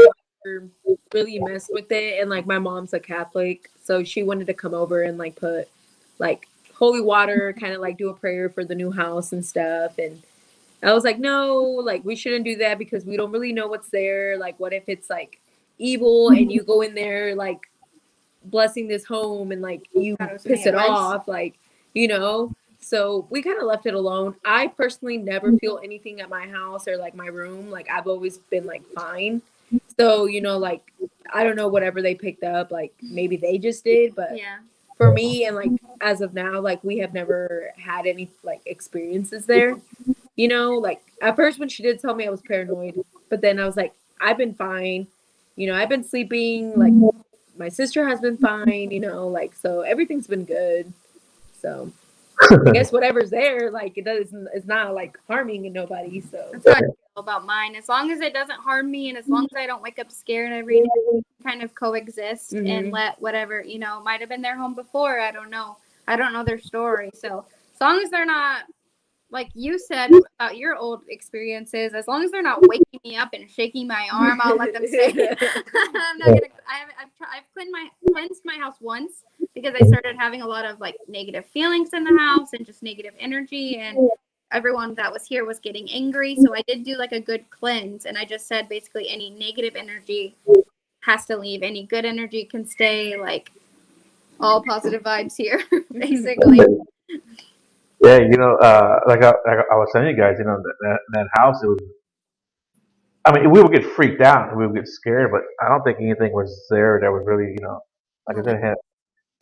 never really messed with it. And like my mom's a Catholic, so she wanted to come over and like put like holy water, kind of like do a prayer for the new house and stuff. And I was like, no, like we shouldn't do that because we don't really know what's there. Like, what if it's like evil and you go in there like blessing this home and like you Thought it was piss it off, like you know. So we kind of left it alone. I personally never feel anything at my house or like my room. Like I've always been like fine. So you know, like I don't know whatever they picked up. Like maybe they just did, but Yeah. for me and like as of now, like we have never had any like experiences there. You know, like at first when she did tell me I was paranoid, but then I was like, I've been fine. You know, I've been sleeping. Like my sister has been fine. You know, like so everything's been good. So I guess whatever's there, like it doesn't, it's not like harming nobody. So That's how I feel about mine. As long as it doesn't harm me and as long as I don't wake up scared every day, we kind of coexist and Mhm. let whatever, you know, might have been their home before. I don't know. I don't know their story. So as long as they're not like you said about your old experiences, as long as they're not waking me up and shaking my arm, I'll let them stay. I'm not gonna. I I've, I've cleaned my cleansed my house once because I started having a lot of like negative feelings in the house and just negative energy. And everyone that was here was getting angry. So I did do like a good cleanse, and I just said basically any negative energy has to leave. Any good energy can stay. Like all positive vibes here, basically. Yeah, you know, uh, like I, like I was telling you guys, you know, that, that that house, it was. I mean, we would get freaked out, and we would get scared, but I don't think anything was there that was really, you know, like I said, had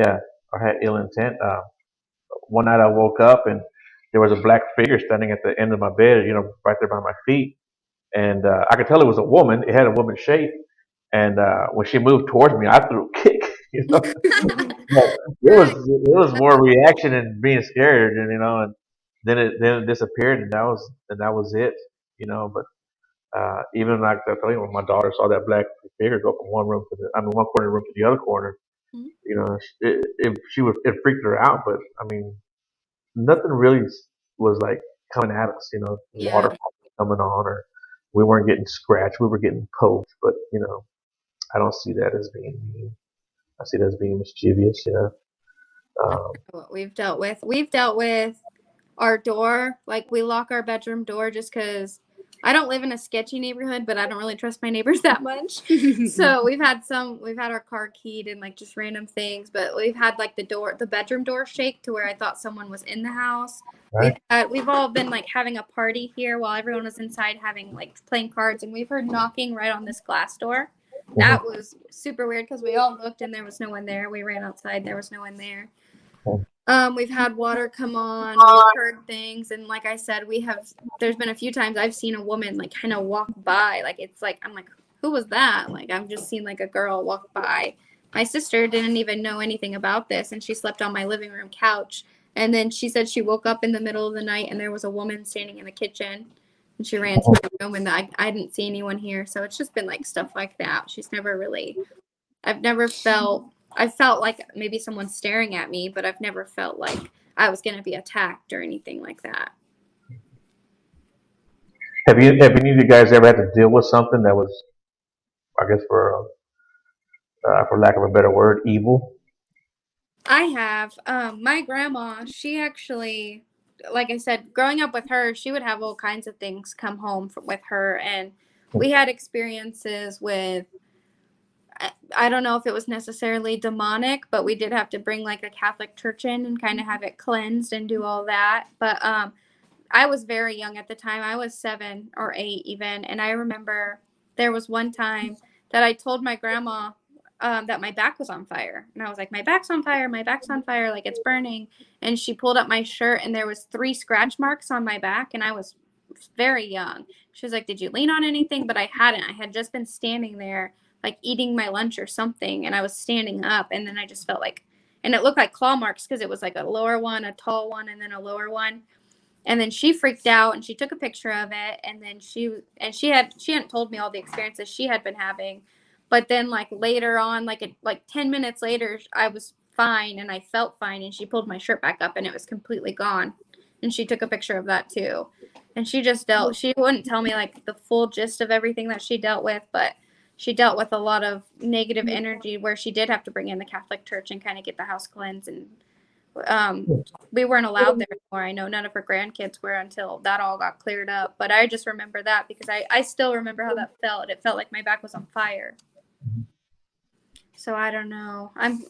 yeah, or had ill intent. Uh, one night I woke up and there was a black figure standing at the end of my bed, you know, right there by my feet, and uh, I could tell it was a woman. It had a woman shape, and uh, when she moved towards me, I threw a kick. You know, it was it was more reaction and being scared, and you know, and then it then it disappeared, and that was and that was it. You know, but uh, even like I tell you, when my daughter saw that black figure go from one room to the, I mean, one corner of the room to the other corner, Mhm. you know, it, it she was it freaked her out. But I mean, nothing really was like coming at us. You know, Yeah. water coming on, or we weren't getting scratched. We were getting poked. But you know, I don't see that as being mean. I see that as being mischievous. You know. Um, what we've dealt with. We've dealt with our door. Like we lock our bedroom door just because I don't live in a sketchy neighborhood, but I don't really trust my neighbors that much. so we've had some. We've had our car keyed and like just random things, but we've had like the door, the bedroom door shake to where I thought someone was in the house. We've had, we've all been like having a party here while everyone was inside having like playing cards, and we've heard knocking right on this glass door. That was super weird because we all looked and there was no one there. We ran outside, there was no one there. Um, we've had water come on, we've heard things, and like I said, we have. There's been a few times I've seen a woman like kind of walk by, like it's like I'm like, who was that? Like I've just seen like a girl walk by. My sister didn't even know anything about this, and she slept on my living room couch. And then she said she woke up in the middle of the night and there was a woman standing in the kitchen. And she ran to my room and I, I didn't see anyone here. So it's just been like stuff like that. She's never really, I've never felt, I felt like maybe someone's staring at me, but I've never felt like I was going to be attacked or anything like that. Have you have any of you guys ever had to deal with something that was, I guess for uh, for lack of a better word, evil? I have. Um, my grandma, she actually, like I said, growing up with her, she would have all kinds of things come home with her. And we had experiences with, I, I don't know if it was necessarily demonic, but we did have to bring like a Catholic church in and kind of have it cleansed and do all that. But um, I was very young at the time. I was seven or eight even. And I remember there was one time that I told my grandma um, that my back was on fire. And I was like, my back's on fire. My back's on fire. Like it's burning. And she pulled up my shirt and there was three scratch marks on my back. And I was very young. She was like, did you lean on anything? But I hadn't. I had just been standing there like eating my lunch or something. And I was standing up. And then I just felt like, and it looked like claw marks because it was like a lower one, a tall one, and then a lower one and then she freaked out and she took a picture of it and then she and she had she hadn't told me all the experiences she had been having but then like later on like it like 10 minutes later i was fine and i felt fine and she pulled my shirt back up and it was completely gone and she took a picture of that too and she just dealt she wouldn't tell me like the full gist of everything that she dealt with but she dealt with a lot of negative energy where she did have to bring in the catholic church and kind of get the house cleansed and um, we weren't allowed there anymore. I know none of her grandkids were until that all got cleared up. But I just remember that because I, I still remember how that felt. It felt like my back was on fire. So I don't know. I'm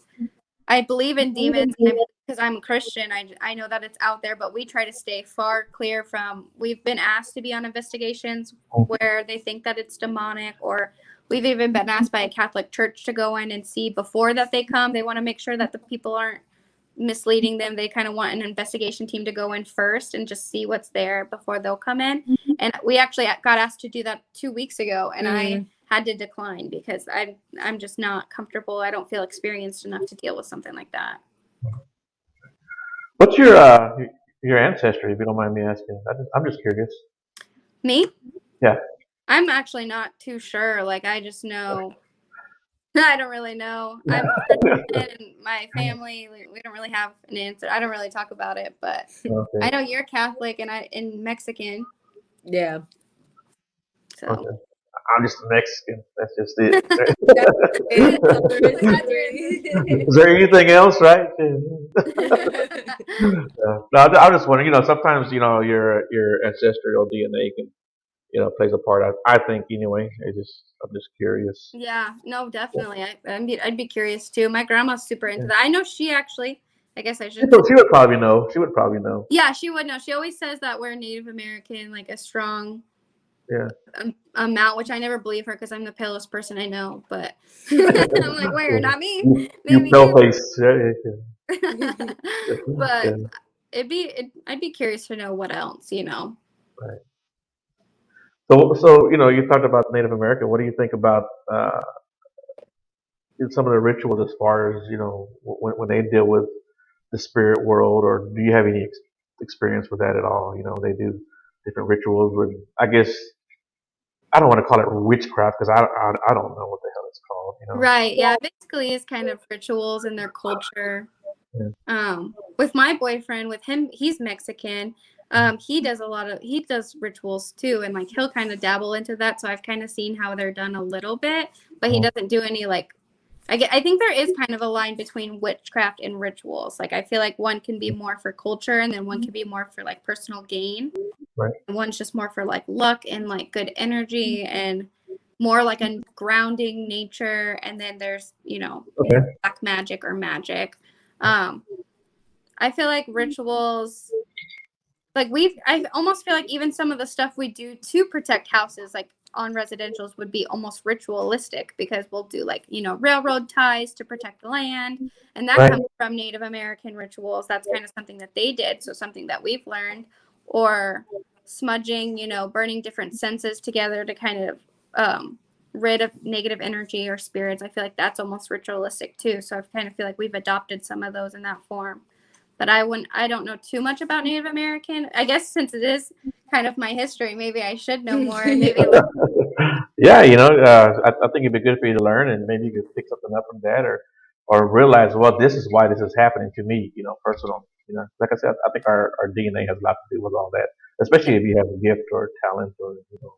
I believe in demons because I'm a Christian. I, I know that it's out there, but we try to stay far clear from. We've been asked to be on investigations where they think that it's demonic, or we've even been asked by a Catholic church to go in and see before that they come. They want to make sure that the people aren't misleading them. They kind of want an investigation team to go in first and just see what's there before they'll come in. And we actually got asked to do that two weeks ago, and I Mm. Had to decline because I'm I'm just not comfortable. I don't feel experienced enough to deal with something like that. What's your uh your ancestry, if you don't mind me asking? I just, I'm just curious. Me? Yeah. I'm actually not too sure. Like I just know. I don't really know. I'm and my family. we- We don't really have an answer. I don't really talk about it, but Okay. I know you're Catholic and I in Mexican. Yeah. So Okay. I'm just a Mexican. That's just it. Is there anything else, right? Yeah. Uh, no, I, I just wondering. You know, sometimes you know your your ancestral DNA can you know plays a part. I, I think anyway. I just I'm just curious. Yeah, no, definitely. I, I'd be, I'd be curious too. My grandma's super into Yeah. that. I know she actually. I guess I should. she would probably know. She would probably know. Yeah, she would know. She always says that we're Native American, like a strong Yeah. um, amount, which I never believe her because I'm the palest person I know. But I'm like, where? Not me. You, pale face. Yeah, yeah, yeah. but Yeah. it'd be, it, I'd be curious to know what else, you know. Right. So, so you know, you talked about Native American. What do you think about uh, some of the rituals as far as you know when, when they deal with the spirit world, or do you have any ex- experience with that at all? You know, they do different rituals with. I guess I don't want to call it witchcraft because I, I I don't know what the hell it's called. You know, Right. Yeah. Basically, it's kind of rituals in their culture. Yeah. Um, with my boyfriend, with him, he's Mexican. Um, he does a lot of he does rituals too, and like he'll kind of dabble into that. So I've kind of seen how they're done a little bit, but he Mhm. doesn't do any like. I get, I think there is mm-hmm. kind of a line between witchcraft and rituals. Like I feel like one can be mm-hmm. more for culture, and then one mm-hmm. can be more for like personal gain. Right. And one's just more for like luck and like good energy and more like a grounding nature and then there's you know Okay. black magic or magic um i feel like rituals like we've i almost feel like even some of the stuff we do to protect houses like on residentials would be almost ritualistic because we'll do like you know railroad ties to protect the land. And that Right. comes from native american rituals. That's kind of something that they did. So something that we've learned. Or smudging you know burning different senses together to kind of um, rid of negative energy or spirits. I feel like that's almost ritualistic too. So i kind of feel like we've adopted some of those in that form but i wouldn't i don't know too much about native american i guess since it is kind of my history maybe i should know more maybe yeah, you know, uh, I, I think it'd be good for you to learn, and maybe you could pick something up from that, or or realize, well, this is why this is happening to me, you know, personally. You know, like I said, I think our, our DNA has a lot to do with all that, especially if you have a gift or talent or you know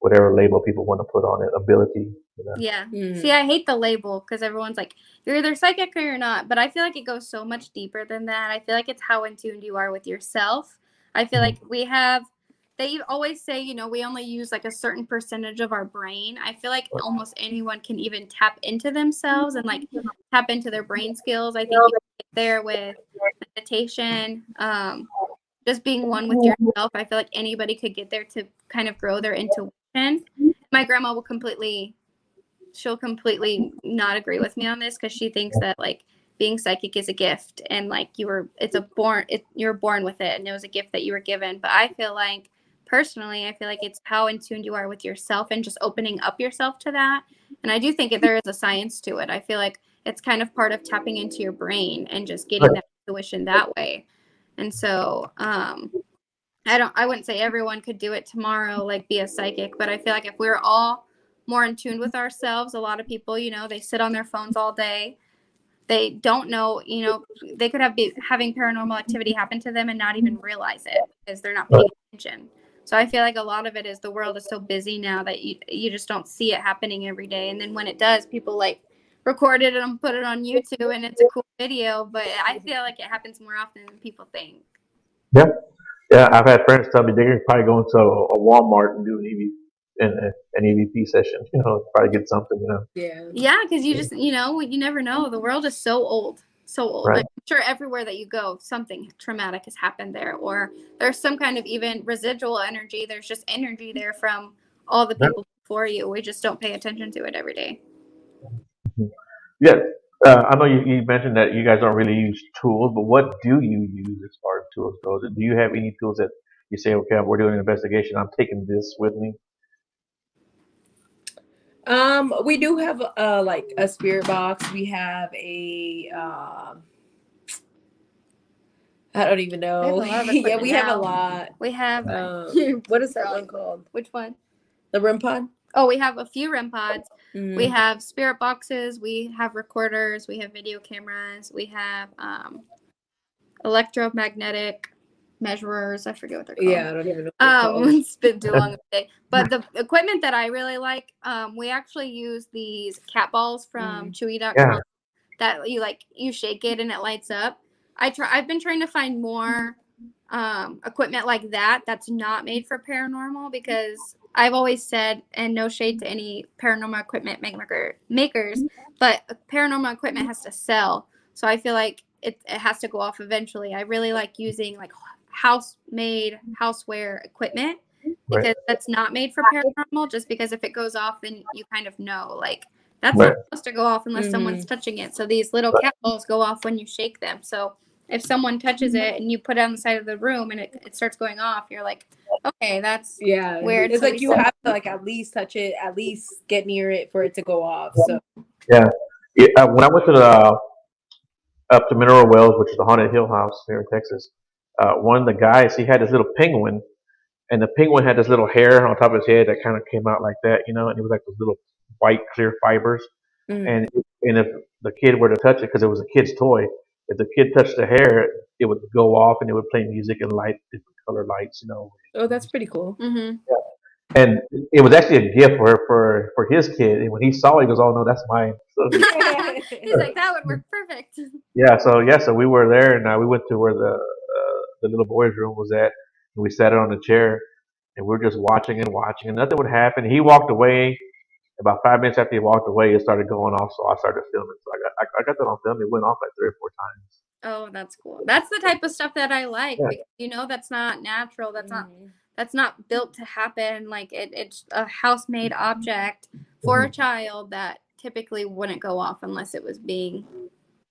whatever label people want to put on it, ability. You know, yeah. Mhm. see i hate the label because everyone's like you're either psychic or you're not but i feel like it goes so much deeper than that. I feel like it's how in tune you are with yourself. I feel like we have they always say you know we only use like a certain percentage of our brain. I feel like almost anyone can even tap into themselves and like tap into their brain skills. I think you get there with meditation um just being one with yourself. I feel like anybody could get there to kind of grow their intuition my grandma will completely she'll completely not agree with me on this because she thinks that like being psychic is a gift and like you were it's a born it, you're born with it and it was a gift that you were given. But i feel like personally i feel like it's how in tune you are with yourself and just opening up yourself to that. And i do think that there is a science to it. I feel like it's kind of part of tapping into your brain and just getting that intuition that way. And so um i don't i wouldn't say everyone could do it tomorrow like be a psychic but i feel like if we're all more in tune with ourselves. A lot of people, you know, they sit on their phones all day. They don't know, you know, they could have be having paranormal activity happen to them and not even realize it because they're not paying attention. So I feel like a lot of it is the world is so busy now that you you just don't see it happening every day. And then when it does, people like record it and put it on YouTube and it's a cool video. But I feel like it happens more often than people think. yeah, I've had friends tell me they could probably go into a, a Walmart and do an EV an, an EVP session. You know, probably get something. You know, Yeah. Yeah, because you just you know you never know. The world is so old, so old. Right. Like, I'm sure everywhere that you go, something traumatic has happened there, or there's some kind of even residual energy. There's just energy there from all the Yeah. people before you. We just don't pay attention to it every day. Mm-hmm. yeah. Uh, I know you, you mentioned that you guys don't really use tools, but what do you use as far as tools goes? Do you have any tools that you say, okay, we're doing an investigation, I'm taking this with me? Um, we do have uh like a spirit box. We have a um I don't even know. We have a lot of yeah, equipment we have a now. lot. We have Um, what is that one called? which one? The REM pod? Oh, we have a few REM pods. Mm. We have spirit boxes. We have recorders. We have video cameras. We have um, electromagnetic measurers. I forget what they're called. Yeah, I don't even know. what Um, it's been too long of a day. But the equipment that I really like, um, we actually use these cat balls from Chewy.com Yeah. that you like you shake it and it lights up. I try I've been trying to find more um equipment like that that's not made for paranormal because I've always said and no shade to any paranormal equipment maker makers, mm-hmm. but paranormal equipment has to sell. So I feel like it, it has to go off eventually. I really like using like house made houseware equipment Right. because that's not made for paranormal just because if it goes off then you kind of know like that's Right. not supposed to go off unless someone's mm. touching it so these little cat balls go off when you shake them so if someone touches it and you put it on the side of the room and it, it starts going off you're like okay that's Yeah, Weird, It's so like you have to like at least touch it, at least get near it for it to go off. So Yeah, uh, when I went to the up to Mineral Wells, which is the haunted hill house here in Texas, uh, one of the guys he had this little penguin, and the penguin had this little hair on top of his head that kind of came out like that, you know, and it was like those little white clear fibers. Mm. And and if the kid were to touch it, because it was a kid's toy, if the kid touched the hair, it would go off and it would play music and light different color lights, you know. oh, that's pretty cool. mm-hmm. And it was actually a gift for for for his kid. And when he saw it, he goes, "Oh no, that's mine." So, he's like that would work perfect Yeah, so yeah, so we were there, and uh, we went to where the uh, the little boy's room was at, and we sat on a chair, and we were just watching and watching, and nothing would happen. He walked away. About five minutes after he walked away, it started going off, so I started filming. So I got I, I got that on film. It went off like three or four times. oh that's cool that's the type of stuff that i like Yeah. because you know that's not natural that's not Mhm. that's not built to happen like it, it's a house made object for a child that typically wouldn't go off unless it was being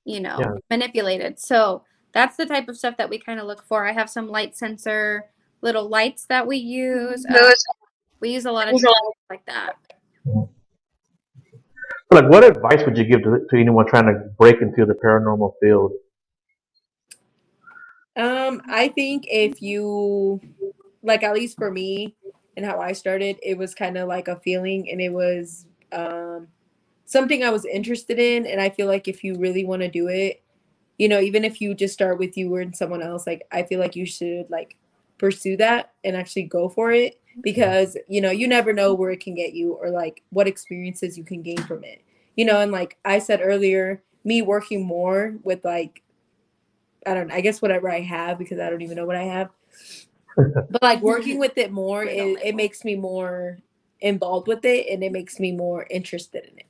you know Yeah. manipulated so that's the type of stuff that we kind of look for i have some light sensor little lights that we use uh, we use a lot of like that Like, what advice would you give to, to anyone trying to break into the paranormal field? Um, I think if you like at least for me and how I started, it was kind of like a feeling and it was um something I was interested in and I feel like if you really want to do it, you know, even if you just start with you and someone else, like I feel like you should like pursue that and actually go for it because you know, you never know where it can get you or like what experiences you can gain from it. You know, and like I said earlier, me working more with like I don't I guess whatever I have because I don't even know what I have. but like working with it more, it it, my it wall. makes me more involved with it and it makes me more interested in it.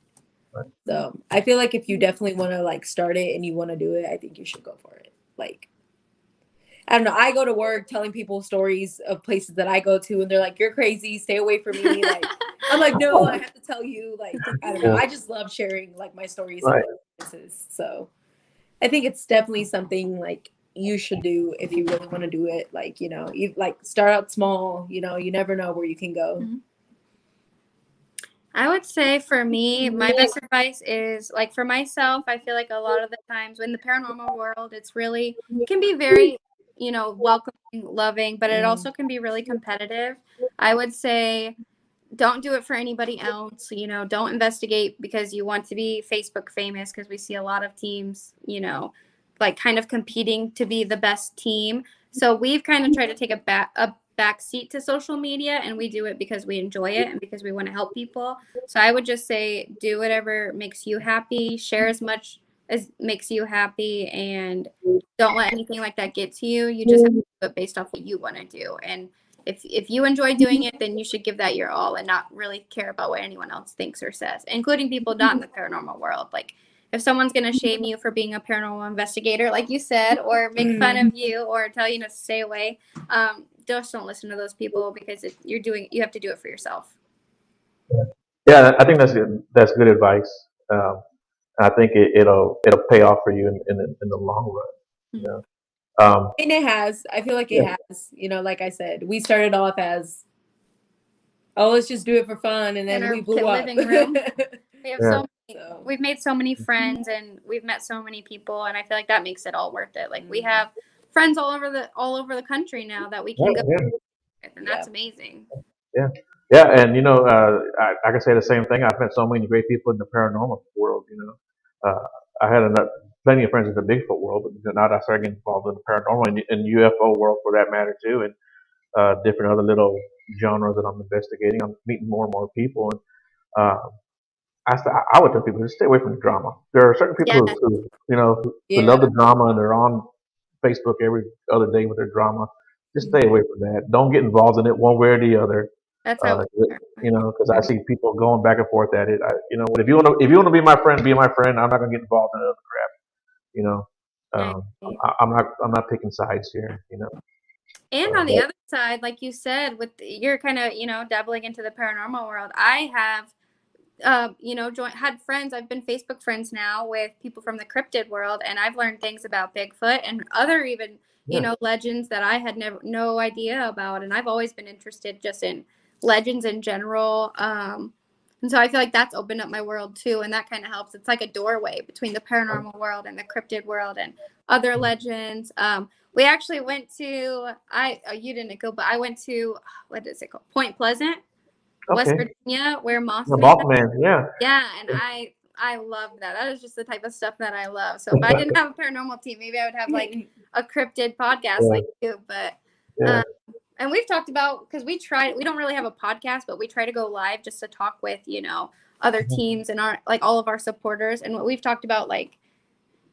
Right. So I feel like if you definitely want to like start it and you want to do it, I think you should go for it. Like I don't know. I go to work telling people stories of places that I go to, and they're like, "You're crazy. Stay away from me." Like, I'm like, "No, I have to tell you." Like, I don't know. I just love sharing like my stories Right. and places. So, I think it's definitely something like you should do if you really want to do it. Like, you know, you like start out small. You know, you never know where you can go. Mm-hmm. I would say for me, my best advice is like for myself, I feel like a lot of the times in the paranormal world, it's really it can be very, you know, welcoming, loving, but it Mhm. also can be really competitive. I would say don't do it for anybody else, you know, don't investigate because you want to be Facebook famous because we see a lot of teams, you know, like kind of competing to be the best team. So we've kind of tried to take a back a back seat to social media and we do it because we enjoy it and because we want to help people. So I would just say do whatever makes you happy, share as much as makes you happy and don't let anything like that get to you. You just have to do it based off what you want to do. And if if you enjoy doing it, then you should give that your all and not really care about what anyone else thinks or says, including people not in the paranormal world. Like if someone's gonna shame you for being a paranormal investigator, like you said, or make fun of you or tell you to stay away, um, just don't listen to those people because it, you're doing you have to do it for yourself. Yeah, I think that's good. That's good advice. Um, I think it, it'll it'll pay off for you in in, the- in the long run. You know? um, And it has. I feel like it Yeah. has. You know, like I said, we started off as, oh, let's just do it for fun, and then In our we blew up. living room. We have Yeah. so many, So- we've made so many friends and we've met so many people and I feel like that makes it all worth it. Like we have friends all over the all over the country now that we can yeah, go yeah. with and that's amazing. Yeah. Yeah, and you know, uh, I, I can say the same thing. I've met so many great people in the paranormal world. You know, uh, I had a plenty of friends in the Bigfoot world, but now I started getting involved in the paranormal and, and UFO world for that matter too, and uh, different other little genres that I'm investigating. I'm meeting more and more people, and uh, I, st- I would tell people to stay away from the drama. There are certain people Yeah. who, who, you know, who, who Yeah. love the drama and they're on Facebook every other day with their drama. Just stay away from that. Don't get involved in it one way or the other. That's how Uh, you know, because I see people going back and forth at it. I, you know, if you want to, if you want to be my friend, be my friend. I'm not gonna get involved in other crap. You know, um, I, I'm not, I'm not picking sides here. You know, And on the other side, like you said, with you're kind of you know dabbling into the paranormal world. I have, uh, you know, joined had friends. I've been Facebook friends now with people from the cryptid world, and I've learned things about Bigfoot and other even you Yeah. know legends that I had never no idea about. And I've always been interested just in legends in general. Um, and so I feel like that's opened up my world too, and that kind of helps. It's like a doorway between the paranormal world and the cryptid world and other legends. Um, we actually went to I oh, you didn't go, but I went to what is it called? Point Pleasant, West. Virginia, where The Mothman. Mothman, yeah. Yeah, and I I love that. That is just the type of stuff that I love. So if I didn't have a paranormal team, maybe I would have like a cryptid podcast Yeah. like you. But Yeah. um, and we've talked about because we try we don't really have a podcast, but we try to go live just to talk with you know other Mhm. teams and our like all of our supporters. And what we've talked about like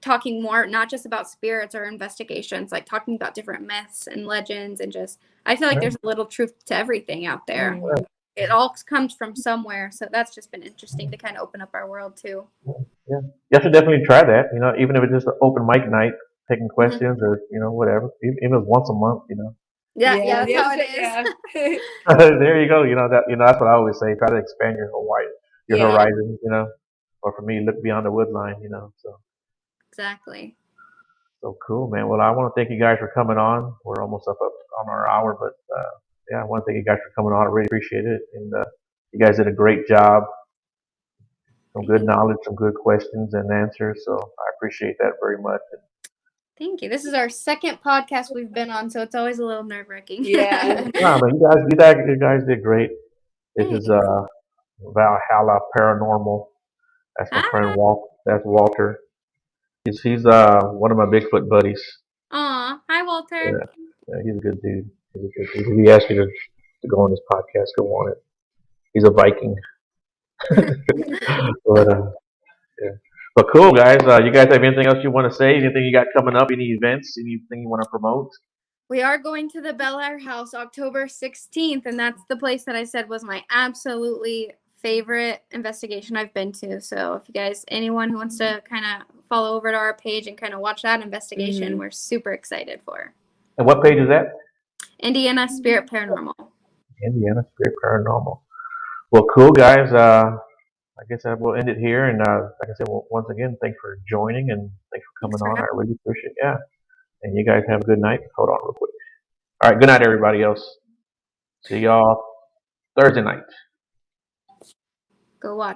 talking more not just about spirits or investigations, like talking about different myths and legends and just I feel like there's a little truth to everything out there. Mhm. It all comes from somewhere, so that's just been interesting to kind of open up our world too. Yeah. You have to definitely try that. You know, even if it's just an open mic night, Mm-hmm. taking questions or you know whatever. Even even if it's once a month, you know. Yeah, yeah, that's how it is. yeah. there you go. You know that. You know that's what I always say. Try to expand your Hawaii, your Yeah. horizon. You know, or for me, look beyond the wood line. You know, so exactly. so cool, man. Well, I want to thank you guys for coming on. We're almost up, up on our hour, but uh, yeah, I want to thank you guys for coming on. I really appreciate it, and uh, you guys did a great job. Some good knowledge, some good questions and answers. So I appreciate that very much. Thank you. This is our second podcast we've been on, so it's always a little nerve wracking. Yeah. No, man, you guys, you guys, you guys did great. This is uh Valhalla Paranormal. That's my friend Walt. That's Walter. He's he's uh one of my Bigfoot buddies. Aw, hi Walter. Yeah, he's a good dude. He's a good dude. He asked me to, to go on this podcast, go on it. He's a Viking. but uh, yeah. But cool, guys. Uh, you guys have anything else you want to say? Anything you got coming up? Any events? Anything you want to promote? We are going to the Bellaire House October 16th, and that's the place that I said was my absolutely favorite investigation I've been to. So if you guys, anyone who wants to kind of follow over to our page and kind of watch that investigation, Mhm. we're super excited for. And what page is that? Indiana Spirit Paranormal. Indiana Spirit Paranormal. Well, cool, guys. Uh, I guess I will end it here. And uh, like I said, well, once again, thanks for joining and thanks for coming Thanks for on. I really appreciate it. Yeah. And you guys have a good night. Hold on real quick. All right. Good night, everybody else. See y'all Thursday night. Go watch.